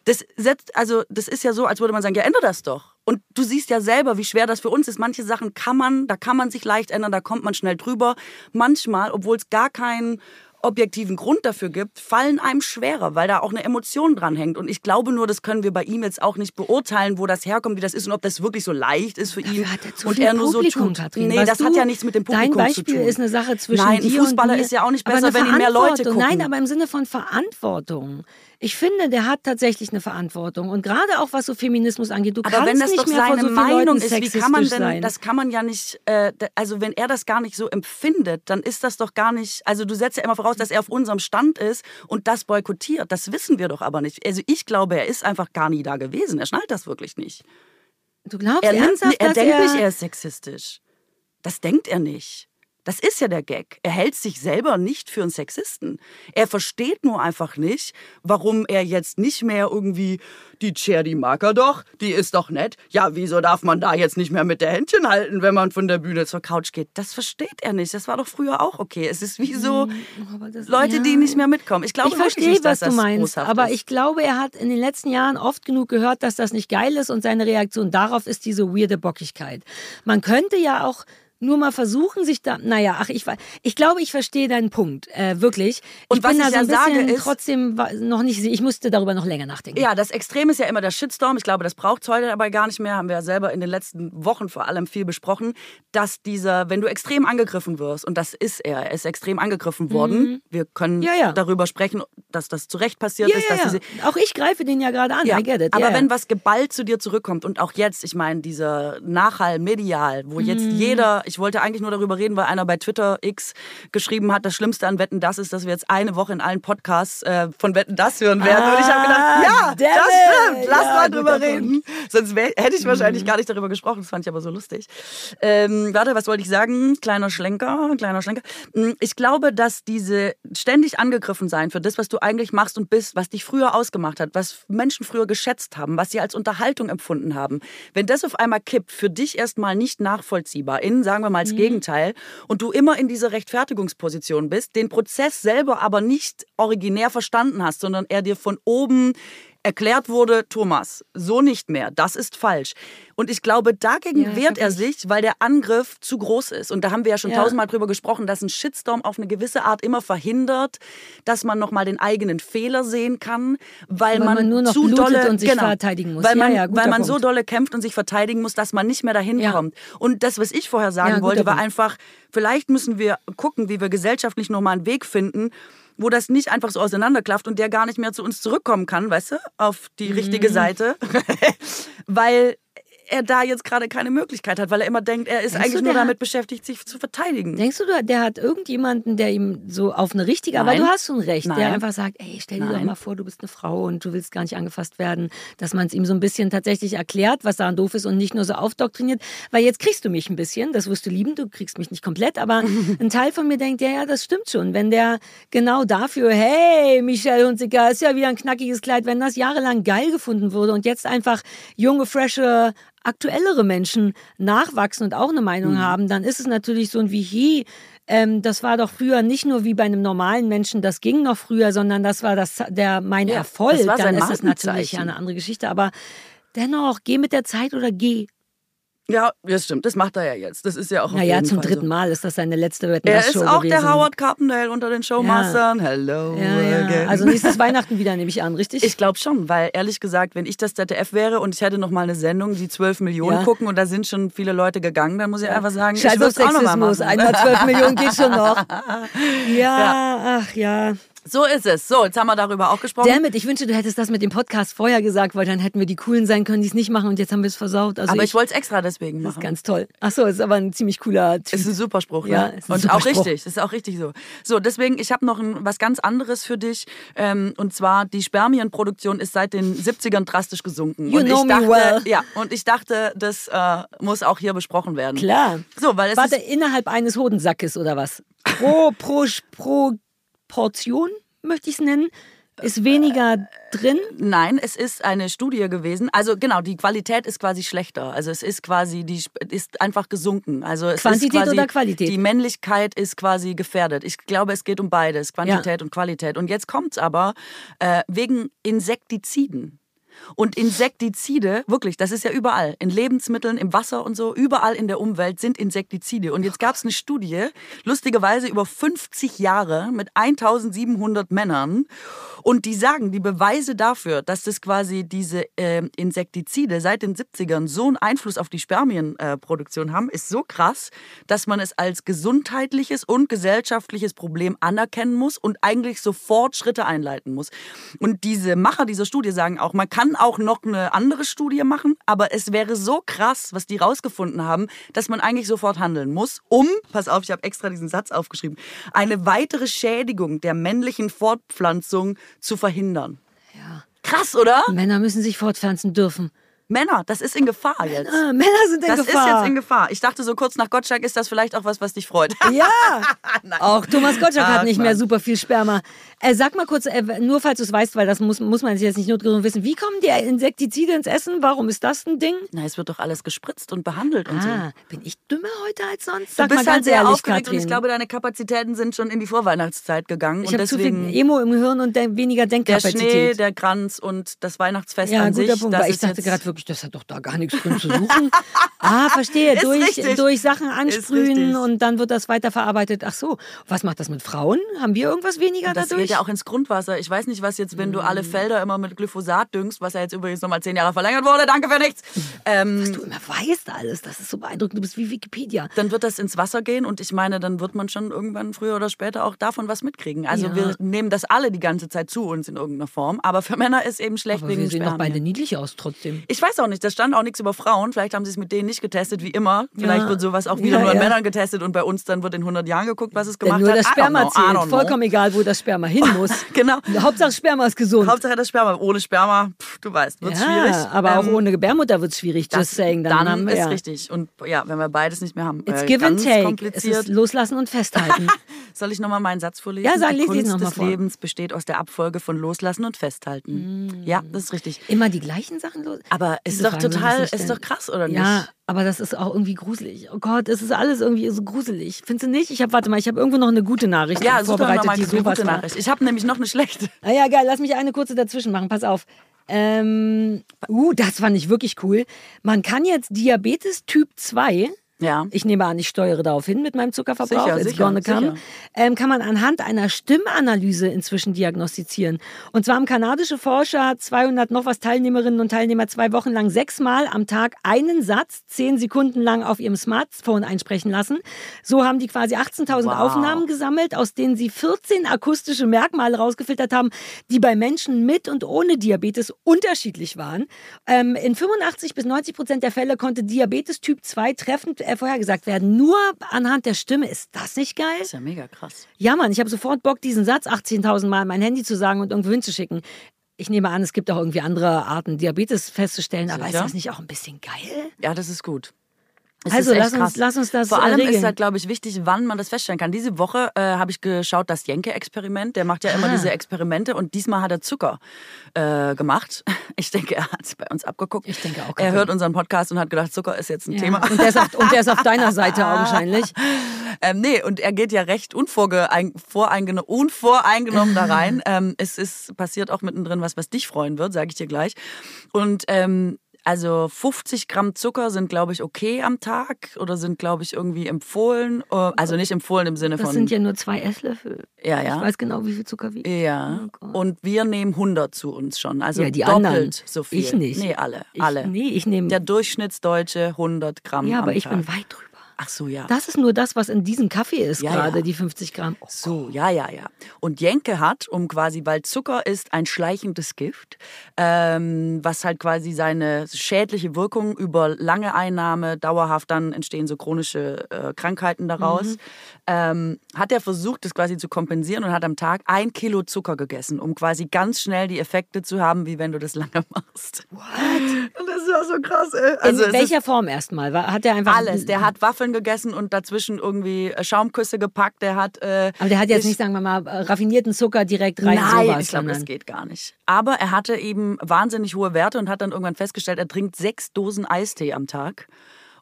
Das setzt, also das ist ja so, als würde man sagen, ja, ändere das doch. Und du siehst ja selber, wie schwer das für uns ist. Manche Sachen kann man, da kann man sich leicht ändern, da kommt man schnell drüber. Manchmal, obwohl es gar keinen objektiven Grund dafür gibt, fallen einem schwerer, weil da auch eine Emotion dran hängt. Und ich glaube nur, das können wir bei ihm jetzt auch nicht beurteilen, wo das herkommt, wie das ist und ob das wirklich so leicht ist für ihn. Er und er nur Publikum, so tut. Katrin, nee, das hat ja nichts mit dem Publikum zu tun. Dein Beispiel ist eine Sache zwischen Nein, dir Fußballer ist ja auch nicht besser, wenn ihn mehr Leute gucken. Nein, aber im Sinne von Verantwortung. Ich finde, der hat tatsächlich eine Verantwortung und gerade auch was so Feminismus angeht. Du aber kannst wenn das nicht doch mehr seine so Meinung ist, wie kann man denn? Sein. Das kann man ja nicht. Äh, also wenn er das gar nicht so empfindet, dann ist das doch gar nicht. Also du setzt ja immer voraus, dass er auf unserem Stand ist und das boykottiert. Das wissen wir doch aber nicht. Also ich glaube, er ist einfach gar nie da gewesen. Er schnallt das wirklich nicht. Du glaubst er ernsthaft, er denkt er nicht, er ist sexistisch. Das denkt er nicht. Das ist ja der Gag. Er hält sich selber nicht für einen Sexisten. Er versteht nur einfach nicht, warum er jetzt nicht mehr irgendwie die Cher, die mag er doch, die ist doch nett. Ja, wieso darf man da jetzt nicht mehr mit der Händchen halten, wenn man von der Bühne zur Couch geht? Das versteht er nicht. Das war doch früher auch okay. Es ist wie so Hm, das, Leute, ja. die nicht mehr mitkommen. Ich glaube ich verstehe, nicht, was du das meinst, aber ist. ich glaube, er hat in den letzten Jahren oft genug gehört, dass das nicht geil ist und seine Reaktion darauf ist diese weirde Bockigkeit. Man könnte ja auch nur mal versuchen, sich da. Naja, ach, ich, ich glaube, ich verstehe deinen Punkt, äh, wirklich. Und ich was bin ich da so ein bisschen sage, ist- trotzdem noch nicht. Ich musste darüber noch länger nachdenken. Ja, das Extrem ist ja immer der Shitstorm. Ich glaube, das braucht es heute aber gar nicht mehr. Haben wir ja selber in den letzten Wochen vor allem viel besprochen, dass dieser, wenn du extrem angegriffen wirst, und das ist er, er ist extrem angegriffen worden. Wir können Mhm. Ja, ja. darüber sprechen, dass das zu Recht passiert ja, ist. Dass ja. diese, Auch ich greife den ja gerade an. ja, I get it. aber wenn was geballt zu dir zurückkommt und auch jetzt, ich meine, dieser Nachhall medial, wo jetzt Mhm. jeder, ich wollte eigentlich nur darüber reden, weil einer bei Twitter X geschrieben hat, das Schlimmste an Wetten das ist, dass wir jetzt eine Woche in allen Podcasts äh, von Wetten das hören werden. und ich habe gedacht, Ah, ja, das stimmt, lass Ja, mal drüber reden. Sonst wär, hätte ich wahrscheinlich gar nicht darüber gesprochen. Das fand ich aber so lustig. Ähm, warte, was wollte ich sagen? Kleiner Schlenker, kleiner Schlenker. Hm, Ich glaube, dass diese ständig angegriffen sein für das, was du eigentlich machst und bist, was dich früher ausgemacht hat, was Menschen früher geschätzt haben, was sie als Unterhaltung empfunden haben, wenn das auf einmal kippt, für dich erstmal nicht nachvollziehbar, in, sagen wir mal, als Gegenteil, und du immer in dieser Rechtfertigungsposition bist, den Prozess selber aber nicht originär verstanden hast, sondern er dir von oben erklärt wurde, Thomas, so nicht mehr, das ist falsch. Und ich glaube, dagegen Ja, wehrt er sich, weil der Angriff zu groß ist. Und da haben wir ja schon Ja. tausendmal drüber gesprochen, dass ein Shitstorm auf eine gewisse Art immer verhindert, dass man nochmal den eigenen Fehler sehen kann, weil, Weil man nur noch zu dolle und sich genau, verteidigen muss. Weil man, ja, weil man so dolle kämpft und sich verteidigen muss, dass man nicht mehr dahin kommt. Und das, was ich vorher sagen wollte, war Punkt. einfach, vielleicht müssen wir gucken, wie wir gesellschaftlich nochmal einen Weg finden, wo das nicht einfach so auseinanderklafft und der gar nicht mehr zu uns zurückkommen kann, weißt du, auf die Mhm. richtige Seite, <laughs> weil er da jetzt gerade keine Möglichkeit hat, weil er immer denkt, er ist Denkst eigentlich du, nur der damit hat- beschäftigt, sich zu verteidigen. Denkst du, der hat irgendjemanden, der ihm so auf eine richtige, aber Nein. du hast schon recht, der Nein. einfach sagt, ey, stell dir doch Nein. mal vor, du bist eine Frau und du willst gar nicht angefasst werden, dass man es ihm so ein bisschen tatsächlich erklärt, was daran doof ist und nicht nur so aufdoktriniert, weil jetzt kriegst du mich ein bisschen, das wirst du lieben, du kriegst mich nicht komplett, aber <laughs> ein Teil von mir denkt, ja, ja, das stimmt schon, wenn der genau dafür, hey, Michelle Hunziker, ist ja wieder ein knackiges Kleid, wenn das jahrelang geil gefunden wurde und jetzt einfach junge, frische, aktuellere Menschen nachwachsen und auch eine Meinung Mhm. haben, dann ist es natürlich so ein Vihi. Ähm, das war doch früher nicht nur wie bei einem normalen Menschen, das ging noch früher, sondern das war das, der mein Ja, Erfolg. das war dann sein ist es natürlich eine andere Geschichte. Aber dennoch, geh mit der Zeit oder geh. Ja, das stimmt. Das macht er ja jetzt. Das ist ja auch Naja, zum Fall dritten so. Mal ist das seine letzte Wetten, Er ist Show auch gewesen. der Howard Carpendale unter den Showmastern. Hello Ja, ja. Also nächstes <laughs> Weihnachten wieder, nehme ich an, richtig? Ich glaube schon, weil ehrlich gesagt, wenn ich das ZDF wäre und ich hätte noch mal eine Sendung, die 12 Millionen Ja. gucken und da sind schon viele Leute gegangen, dann muss ich einfach sagen, Scheiß ich würde auch noch mal Sexismus. machen. Einmal 12 Millionen geht schon noch. <laughs> Ja, ach ja. So ist es. So, jetzt haben wir darüber auch gesprochen. Damit, ich wünschte, du hättest das mit dem Podcast vorher gesagt, weil dann hätten wir die Coolen sein können, die es nicht machen und jetzt haben wir es versaut. Also Aber ich, ich wollte es extra deswegen das ist machen. ganz toll. Ach so, ist aber ein ziemlich cooler Typ. Ist ein Superspruch, ne? Ja, ist ein und auch richtig, ist auch richtig so. So, deswegen, ich habe noch ein, was ganz anderes für dich. Ähm, und zwar, die Spermienproduktion ist seit den 70ern drastisch gesunken. You und know ich me dachte, well. Ja, und ich dachte, das äh, muss auch hier besprochen werden. Klar. So, weil es Warte, innerhalb eines Hodensackes oder was? Pro, pro, pro Portion, möchte ich es nennen, ist weniger drin? Nein, es ist eine Studie gewesen. Also genau, die Qualität ist quasi schlechter. Also es ist quasi, die ist einfach gesunken. Also es Quantität ist quasi, oder Qualität? Die Männlichkeit ist quasi gefährdet. Ich glaube, es geht um beides, Quantität Ja. und Qualität. Und jetzt kommt's aber äh, wegen Insektiziden. Und Insektizide, wirklich, das ist ja überall, in Lebensmitteln, im Wasser und so, überall in der Umwelt sind Insektizide. Und jetzt gab es eine Studie, lustigerweise über 50 Jahre mit 1700 Männern. Und die sagen, die Beweise dafür, dass das quasi diese ähm, Insektizide seit den 70ern so einen Einfluss auf die Spermienproduktion haben, ist so krass, dass man es als gesundheitliches und gesellschaftliches Problem anerkennen muss und eigentlich sofort Schritte einleiten muss. Und diese Macher dieser Studie sagen auch, man kann auch noch eine andere Studie machen, aber es wäre so krass, was die rausgefunden haben, dass man eigentlich sofort handeln muss, um, pass auf, ich habe extra diesen Satz aufgeschrieben, eine weitere Schädigung der männlichen Fortpflanzung zu verhindern. Ja. Krass, oder? Männer müssen sich fortpflanzen dürfen. Männer, das ist in Gefahr jetzt. Ah, Männer sind in Das Gefahr. ist jetzt in Gefahr. Ich dachte so kurz nach Gottschalk ist das vielleicht auch was, was dich freut. <laughs> Ja, auch Thomas Gottschalk Ach, hat nicht mehr Mann. super viel Sperma. Äh, sag mal kurz, äh, nur falls du es weißt, weil das muss, muss man jetzt nicht nur wissen. Wie kommen die Insektizide ins Essen? Warum ist das ein Ding? Na, es wird doch alles gespritzt und behandelt und so. Ah, bin ich dümmer heute als sonst? Du Sag bist mal halt sehr ehrlich, aufgeregt Katrin. und ich glaube, deine Kapazitäten sind schon in die Vorweihnachtszeit gegangen. ich und habe zu viel Emo im Gehirn und de weniger der Denkkapazität. Schnee, der Kranz und das Weihnachtsfest ja, an sich. Punkt, das ich dachte gerade wirklich, das hat doch da gar nichts drin zu suchen. <laughs> ah, verstehe. Ist durch, richtig. durch Sachen ansprühen und dann wird das weiterverarbeitet. Ach so, was macht das mit Frauen? Haben wir irgendwas weniger Das dadurch? geht ja auch ins Grundwasser. Ich weiß nicht, was jetzt, wenn du alle Felder immer mit Glyphosat düngst, was ja jetzt übrigens nochmal zehn Jahre verlängert wurde, danke für nichts. Ähm, du immer weißt alles. Das ist so beeindruckend. Du bist wie Wikipedia. dann wird das ins Wasser gehen und ich meine, dann wird man schon irgendwann früher oder später auch davon was mitkriegen. Also Ja. wir nehmen das alle die ganze Zeit zu uns in irgendeiner Form, aber für Männer ist eben schlecht Aber wegen wir sehen doch Spermien. beide niedlich aus trotzdem. Ich weiß auch nicht, da stand auch nichts über Frauen. Vielleicht haben sie es mit denen nicht getestet, wie immer. Vielleicht Ja. wird sowas auch wieder Ja, nur an ja. Männern getestet und bei uns dann wird in 100 Jahren geguckt, was es Denn gemacht nur hat. das Sperma know, zählt. Vollkommen egal, wo das Sperma hin muss. <laughs> Genau. Hauptsache Sperma ist gesund. Hauptsache das Sperma. Ohne Sperma, pff, du weißt, wird ja, schwierig. aber auch Ähm, ohne Gebärmutter wird es schwierig. das Just saying. Dann, dann wir, ist richtig. Und ja, wenn wir beides nicht mehr haben. It's äh, give and take. Es kompliziert. ist loslassen und festhalten. <laughs> Soll ich nochmal meinen Satz vorlesen? Ja, sag, diesen Kunst noch mal des vor. Lebens besteht aus der Abfolge von Loslassen und Festhalten. Ja, das ist richtig. Immer die gleichen Sachen los. Aber ist Diese doch total, ist doch krass, oder nicht? Ja, aber das ist auch irgendwie gruselig. Oh Gott, es ist alles irgendwie so gruselig. Findest du nicht? Ich habe, warte mal, ich habe irgendwo noch eine gute Nachricht Ja, vorbereitet, nochmal die sowas gute war. Nachricht. Ich habe nämlich noch eine schlechte. <laughs> Ah ja, geil, lass mich eine kurze dazwischen machen. Pass auf. Ähm, uh, das fand ich wirklich cool. Man kann jetzt Diabetes Typ 2 Ja. ich nehme an, ich steuere darauf hin mit meinem Zuckerverbrauch, Sicher, it's sicher, gonna come, ähm, kann man anhand einer Stimmanalyse inzwischen diagnostizieren. Und zwar haben kanadische Forscher 200 noch was Teilnehmerinnen und Teilnehmer zwei Wochen lang sechsmal am Tag einen Satz zehn Sekunden lang auf ihrem Smartphone einsprechen lassen. So haben die quasi 18.000 Wow. Aufnahmen gesammelt, aus denen sie 14 akustische Merkmale rausgefiltert haben, die bei Menschen mit und ohne Diabetes unterschiedlich waren. Ähm, in 85 bis 90 Prozent der Fälle konnte Diabetes Typ 2 treffend äh, vorhergesagt werden. Nur anhand der Stimme. Ist das nicht geil? Das ist ja mega krass. Ja, Mann, ich habe sofort Bock, diesen Satz 18.000 Mal in mein Handy zu sagen und irgendwo hinzuschicken. Ich nehme an, es gibt auch irgendwie andere Arten, Diabetes festzustellen, aber ist Sicher? das nicht auch ein bisschen geil? Ja, das ist gut. Es Also, lass uns- lass uns das, Vor äh, allem regeln. ist halt, glaube ich, wichtig, wann man das feststellen kann. Diese Woche äh, habe ich geschaut, das Jenke-Experiment. Der macht ja immer Ah. diese Experimente und diesmal hat er Zucker äh, gemacht. <laughs> Ich denke, er hat es bei uns abgeguckt. Ich denke auch, Er hört unseren Podcast und hat gedacht, Zucker ist jetzt ein Ja. Thema. Und, der ist auf, und der ist auf deiner <laughs> Seite augenscheinlich. Ähm, nee, und er geht ja recht unvorgeein, voreingeno- unvoreingenommen da rein. <laughs> Ähm, es ist passiert auch mittendrin was, was dich freuen wird, sage ich dir gleich. Und ähm, also 50 Gramm Zucker sind, glaube ich, okay am Tag oder sind, glaube ich, irgendwie empfohlen. Äh, Also nicht empfohlen im Sinne Das von. sind ja nur zwei Esslöffel. ja, Ich ja. weiß genau, wie viel Zucker wiegt. Ja. Oh und wir nehmen 100 zu uns schon. Also Ja, die doppelt anderen. so viel. Ich nicht. Nee, alle. Ich, alle. Nee, ich nehme. Der Durchschnittsdeutsche 100 Gramm. Ja, aber ich Tag. bin weit drüber. Ach so, ja. Das ist nur das, was in diesem Kaffee ist, Ja, gerade ja. die 50 Gramm. Oh, So, ja, ja, ja. Und Jenke hat, um quasi, weil Zucker ist ein schleichendes Gift, ähm, was halt quasi seine schädliche Wirkung über lange Einnahme, dauerhaft dann entstehen so chronische äh, Krankheiten daraus, Mhm. Ähm, hat er versucht, das quasi zu kompensieren und hat am Tag ein Kilo Zucker gegessen, um quasi ganz schnell die Effekte zu haben, wie wenn du das <laughs> lange machst. What? Und das war so krass, ey. Also in welcher Form erstmal? Hat er einfach alles. Der hat Waffeln gegessen und dazwischen irgendwie äh, Schaumküsse gepackt. Der hat. Äh, Aber der hat jetzt ist- nicht, sagen wir mal, äh, raffinierten Zucker direkt rein. Nein, sowas, ich glaube, das geht gar nicht. Aber er hatte eben wahnsinnig hohe Werte und hat dann irgendwann festgestellt, er trinkt sechs Dosen Eistee am Tag.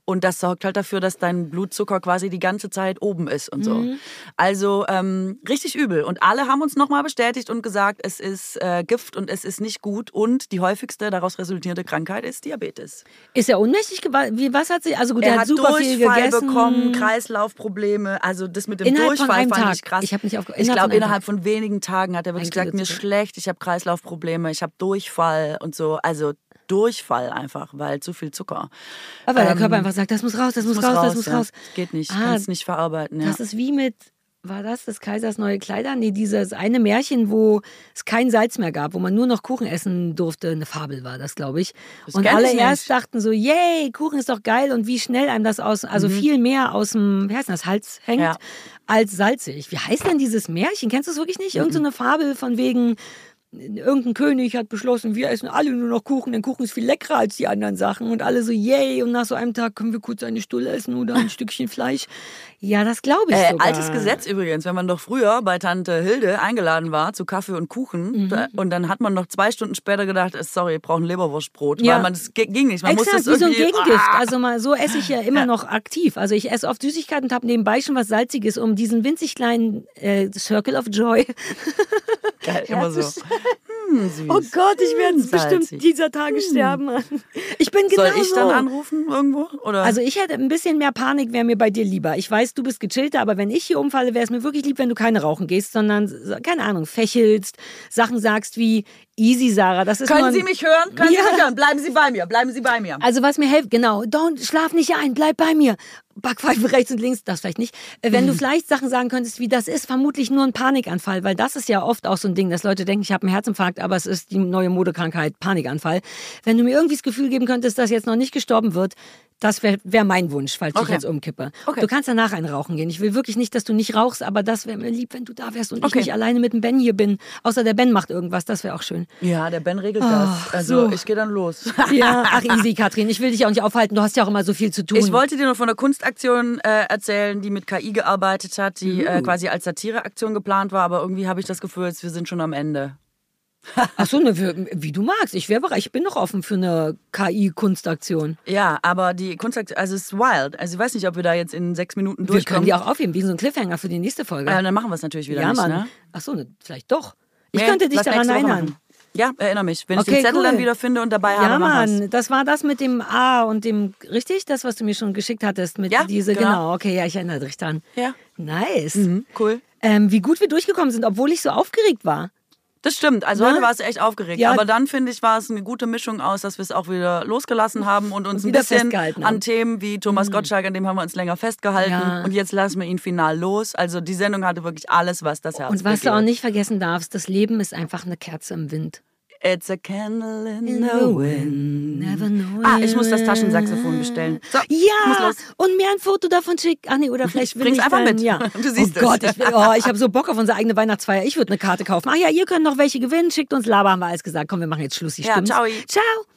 Und das sorgt halt dafür, dass dein Blutzucker quasi die ganze Zeit oben ist und so. Mhm. Also ähm, richtig übel. Und alle haben uns nochmal bestätigt und gesagt, es ist äh, Gift und es ist nicht gut. Und die häufigste daraus resultierende Krankheit ist Diabetes. Ist er ohnmächtig geworden? Wie, was hat sie? Also gut, er er, hat super viel Durchfall gegessen. bekommen, Kreislaufprobleme. Also das mit dem Innerhalb Durchfall fand Tag. ich krass. Ich nicht Ich glaube, innerhalb von wenigen Tagen hat er wirklich gesagt, mir ist schlecht, ich habe Kreislaufprobleme, ich habe Durchfall und so. Also Durchfall einfach, weil zu viel Zucker. Aber der Ähm, Körper einfach sagt, das muss raus, das muss, raus, das muss ja. raus. Das geht nicht, Ah, kann es nicht verarbeiten. Ja. Das ist wie mit, war das des Kaisers neue Kleider? Nee, dieses eine Märchen, wo es kein Salz mehr gab, wo man nur noch Kuchen essen durfte. Eine Fabel war das, glaube ich. Das und alle ich erst dachten so, yay, Kuchen ist doch geil und wie schnell einem das aus, also viel mehr aus dem, wie heißt das, Hals hängt, Mhm. Ja. als salzig. Wie heißt denn dieses Märchen? Kennst du es wirklich nicht? Mhm. Irgend so eine Fabel von wegen, irgendein König hat beschlossen, wir essen alle nur noch Kuchen, denn Kuchen ist viel leckerer als die anderen Sachen. Und alle so, yay, und nach so einem Tag können wir kurz eine Stulle essen oder ein <laughs> Stückchen Fleisch. Ja, das glaube ich Äh, sogar. altes Gesetz übrigens, wenn man doch früher bei Tante Hilde eingeladen war zu Kaffee und Kuchen Mhm. da, und dann hat man noch zwei Stunden später gedacht, äh, sorry, wir brauchen Leberwurstbrot, Ja. weil man das ging nicht. Man Exakt, musste es wie so ein Gegengift. Ah! Also mal, so esse ich ja immer <laughs> noch aktiv. Also ich esse oft Süßigkeiten und habe nebenbei schon was Salziges, um diesen winzig kleinen äh, Circle of Joy. Geil, <laughs> immer so. Hm, süß. Oh Gott, ich werde Hm, bestimmt salzig. dieser Tage sterben. Ich bin genau Soll ich dann anrufen irgendwo? Oder? Also ich hätte ein bisschen mehr Panik, wäre mir bei dir lieber. Ich weiß, du bist gechillter, aber wenn ich hier umfalle, wäre es mir wirklich lieb, wenn du keine rauchen gehst, sondern, keine Ahnung, fächelst, Sachen sagst wie easy, Sarah. Das ist Können ein- Sie mich hören? Können Ja. Sie mich hören? Bleiben Sie bei mir. Bleiben Sie bei mir. Also was mir hilft, genau, don't, schlaf nicht ein, bleib bei mir. Backpfeife <laughs> rechts und links, das vielleicht nicht. Äh, Wenn du Mhm. vielleicht Sachen sagen könntest, wie das ist vermutlich nur ein Panikanfall, weil das ist ja oft auch so ein Ding, dass Leute denken, ich habe einen Herzinfarkt, aber es ist die neue Modekrankheit, Panikanfall. Wenn du mir irgendwie das Gefühl geben könntest, dass jetzt noch nicht gestorben wird, das wäre wär mein Wunsch, falls ich Okay. jetzt umkippe. Okay. Du kannst danach einen rauchen gehen. Ich will wirklich nicht, dass du nicht rauchst, aber das wäre mir lieb, wenn du da wärst und Okay. ich nicht alleine mit dem Ben hier bin. Außer der Ben macht irgendwas, das wäre auch schön. Ja, der Ben regelt Ach, das. Also so. ich gehe dann los. <laughs> Ja, <laughs> ach easy, Katrin, ich will dich auch nicht aufhalten, du hast ja auch immer so viel zu tun. Ich wollte dir noch von der Kunstaktion äh, erzählen, die mit KI gearbeitet hat, die Uh. äh, quasi als Satireaktion geplant war, aber irgendwie habe ich das Gefühl, wir sind schon am Ende. <laughs> Ach so, ne, wie, du magst. Ich wäre bereit. Ich bin noch offen für eine KI-Kunstaktion. Ja, aber die Kunstaktion, also es ist wild. Also ich weiß nicht, ob wir da jetzt in sechs Minuten Wir können durchkommen. die auch aufheben, wie so ein Cliffhanger für die nächste Folge. äh, dann machen wir es natürlich wieder ja, nicht, Mann. ne? Ach so, ne, vielleicht doch. Ich Nee, könnte dich daran erinnern. Ja, erinnere mich. Wenn ich Okay, den Zettel cool. dann wieder finde und dabei Ja, habe, was. Mann, das war das mit dem A und dem, richtig? Das, was du mir schon geschickt hattest, mit Ja, diese, genau. genau. okay, ja, ich erinnere dich dran. Ja. Nice. Mhm, cool. Ähm, wie gut wir durchgekommen sind, obwohl ich so aufgeregt war. Das stimmt. Also Ne? heute war es echt aufgeregt. Ja. Aber dann finde ich, war es eine gute Mischung aus, dass wir es auch wieder losgelassen haben und uns ein wieder bisschen. Mhm. an Themen wie Thomas Gottschalk, an dem haben wir uns länger festgehalten. Ja. Und jetzt lassen wir ihn final los. Also die Sendung hatte wirklich alles, was das Herz Und was du auch begehrt. nicht vergessen darfst, das Leben ist einfach eine Kerze im Wind. It's a candle in the wind. Never know Ah, ich muss das Taschensaxophon bestellen. So, Ja, und mir ein Foto davon schicken. Ach nee, oder vielleicht will bring's ich einfach dann, mit. Ja. <laughs> Du siehst oh. Gott, ich, oh, ich habe so Bock auf unsere eigene Weihnachtsfeier. Ich würde eine Karte kaufen. Ach ja, ihr könnt noch welche gewinnen. Schickt uns Laber, haben wir alles gesagt. Komm, wir machen jetzt Schluss. Ja, stimmt's? ciao. Ciao.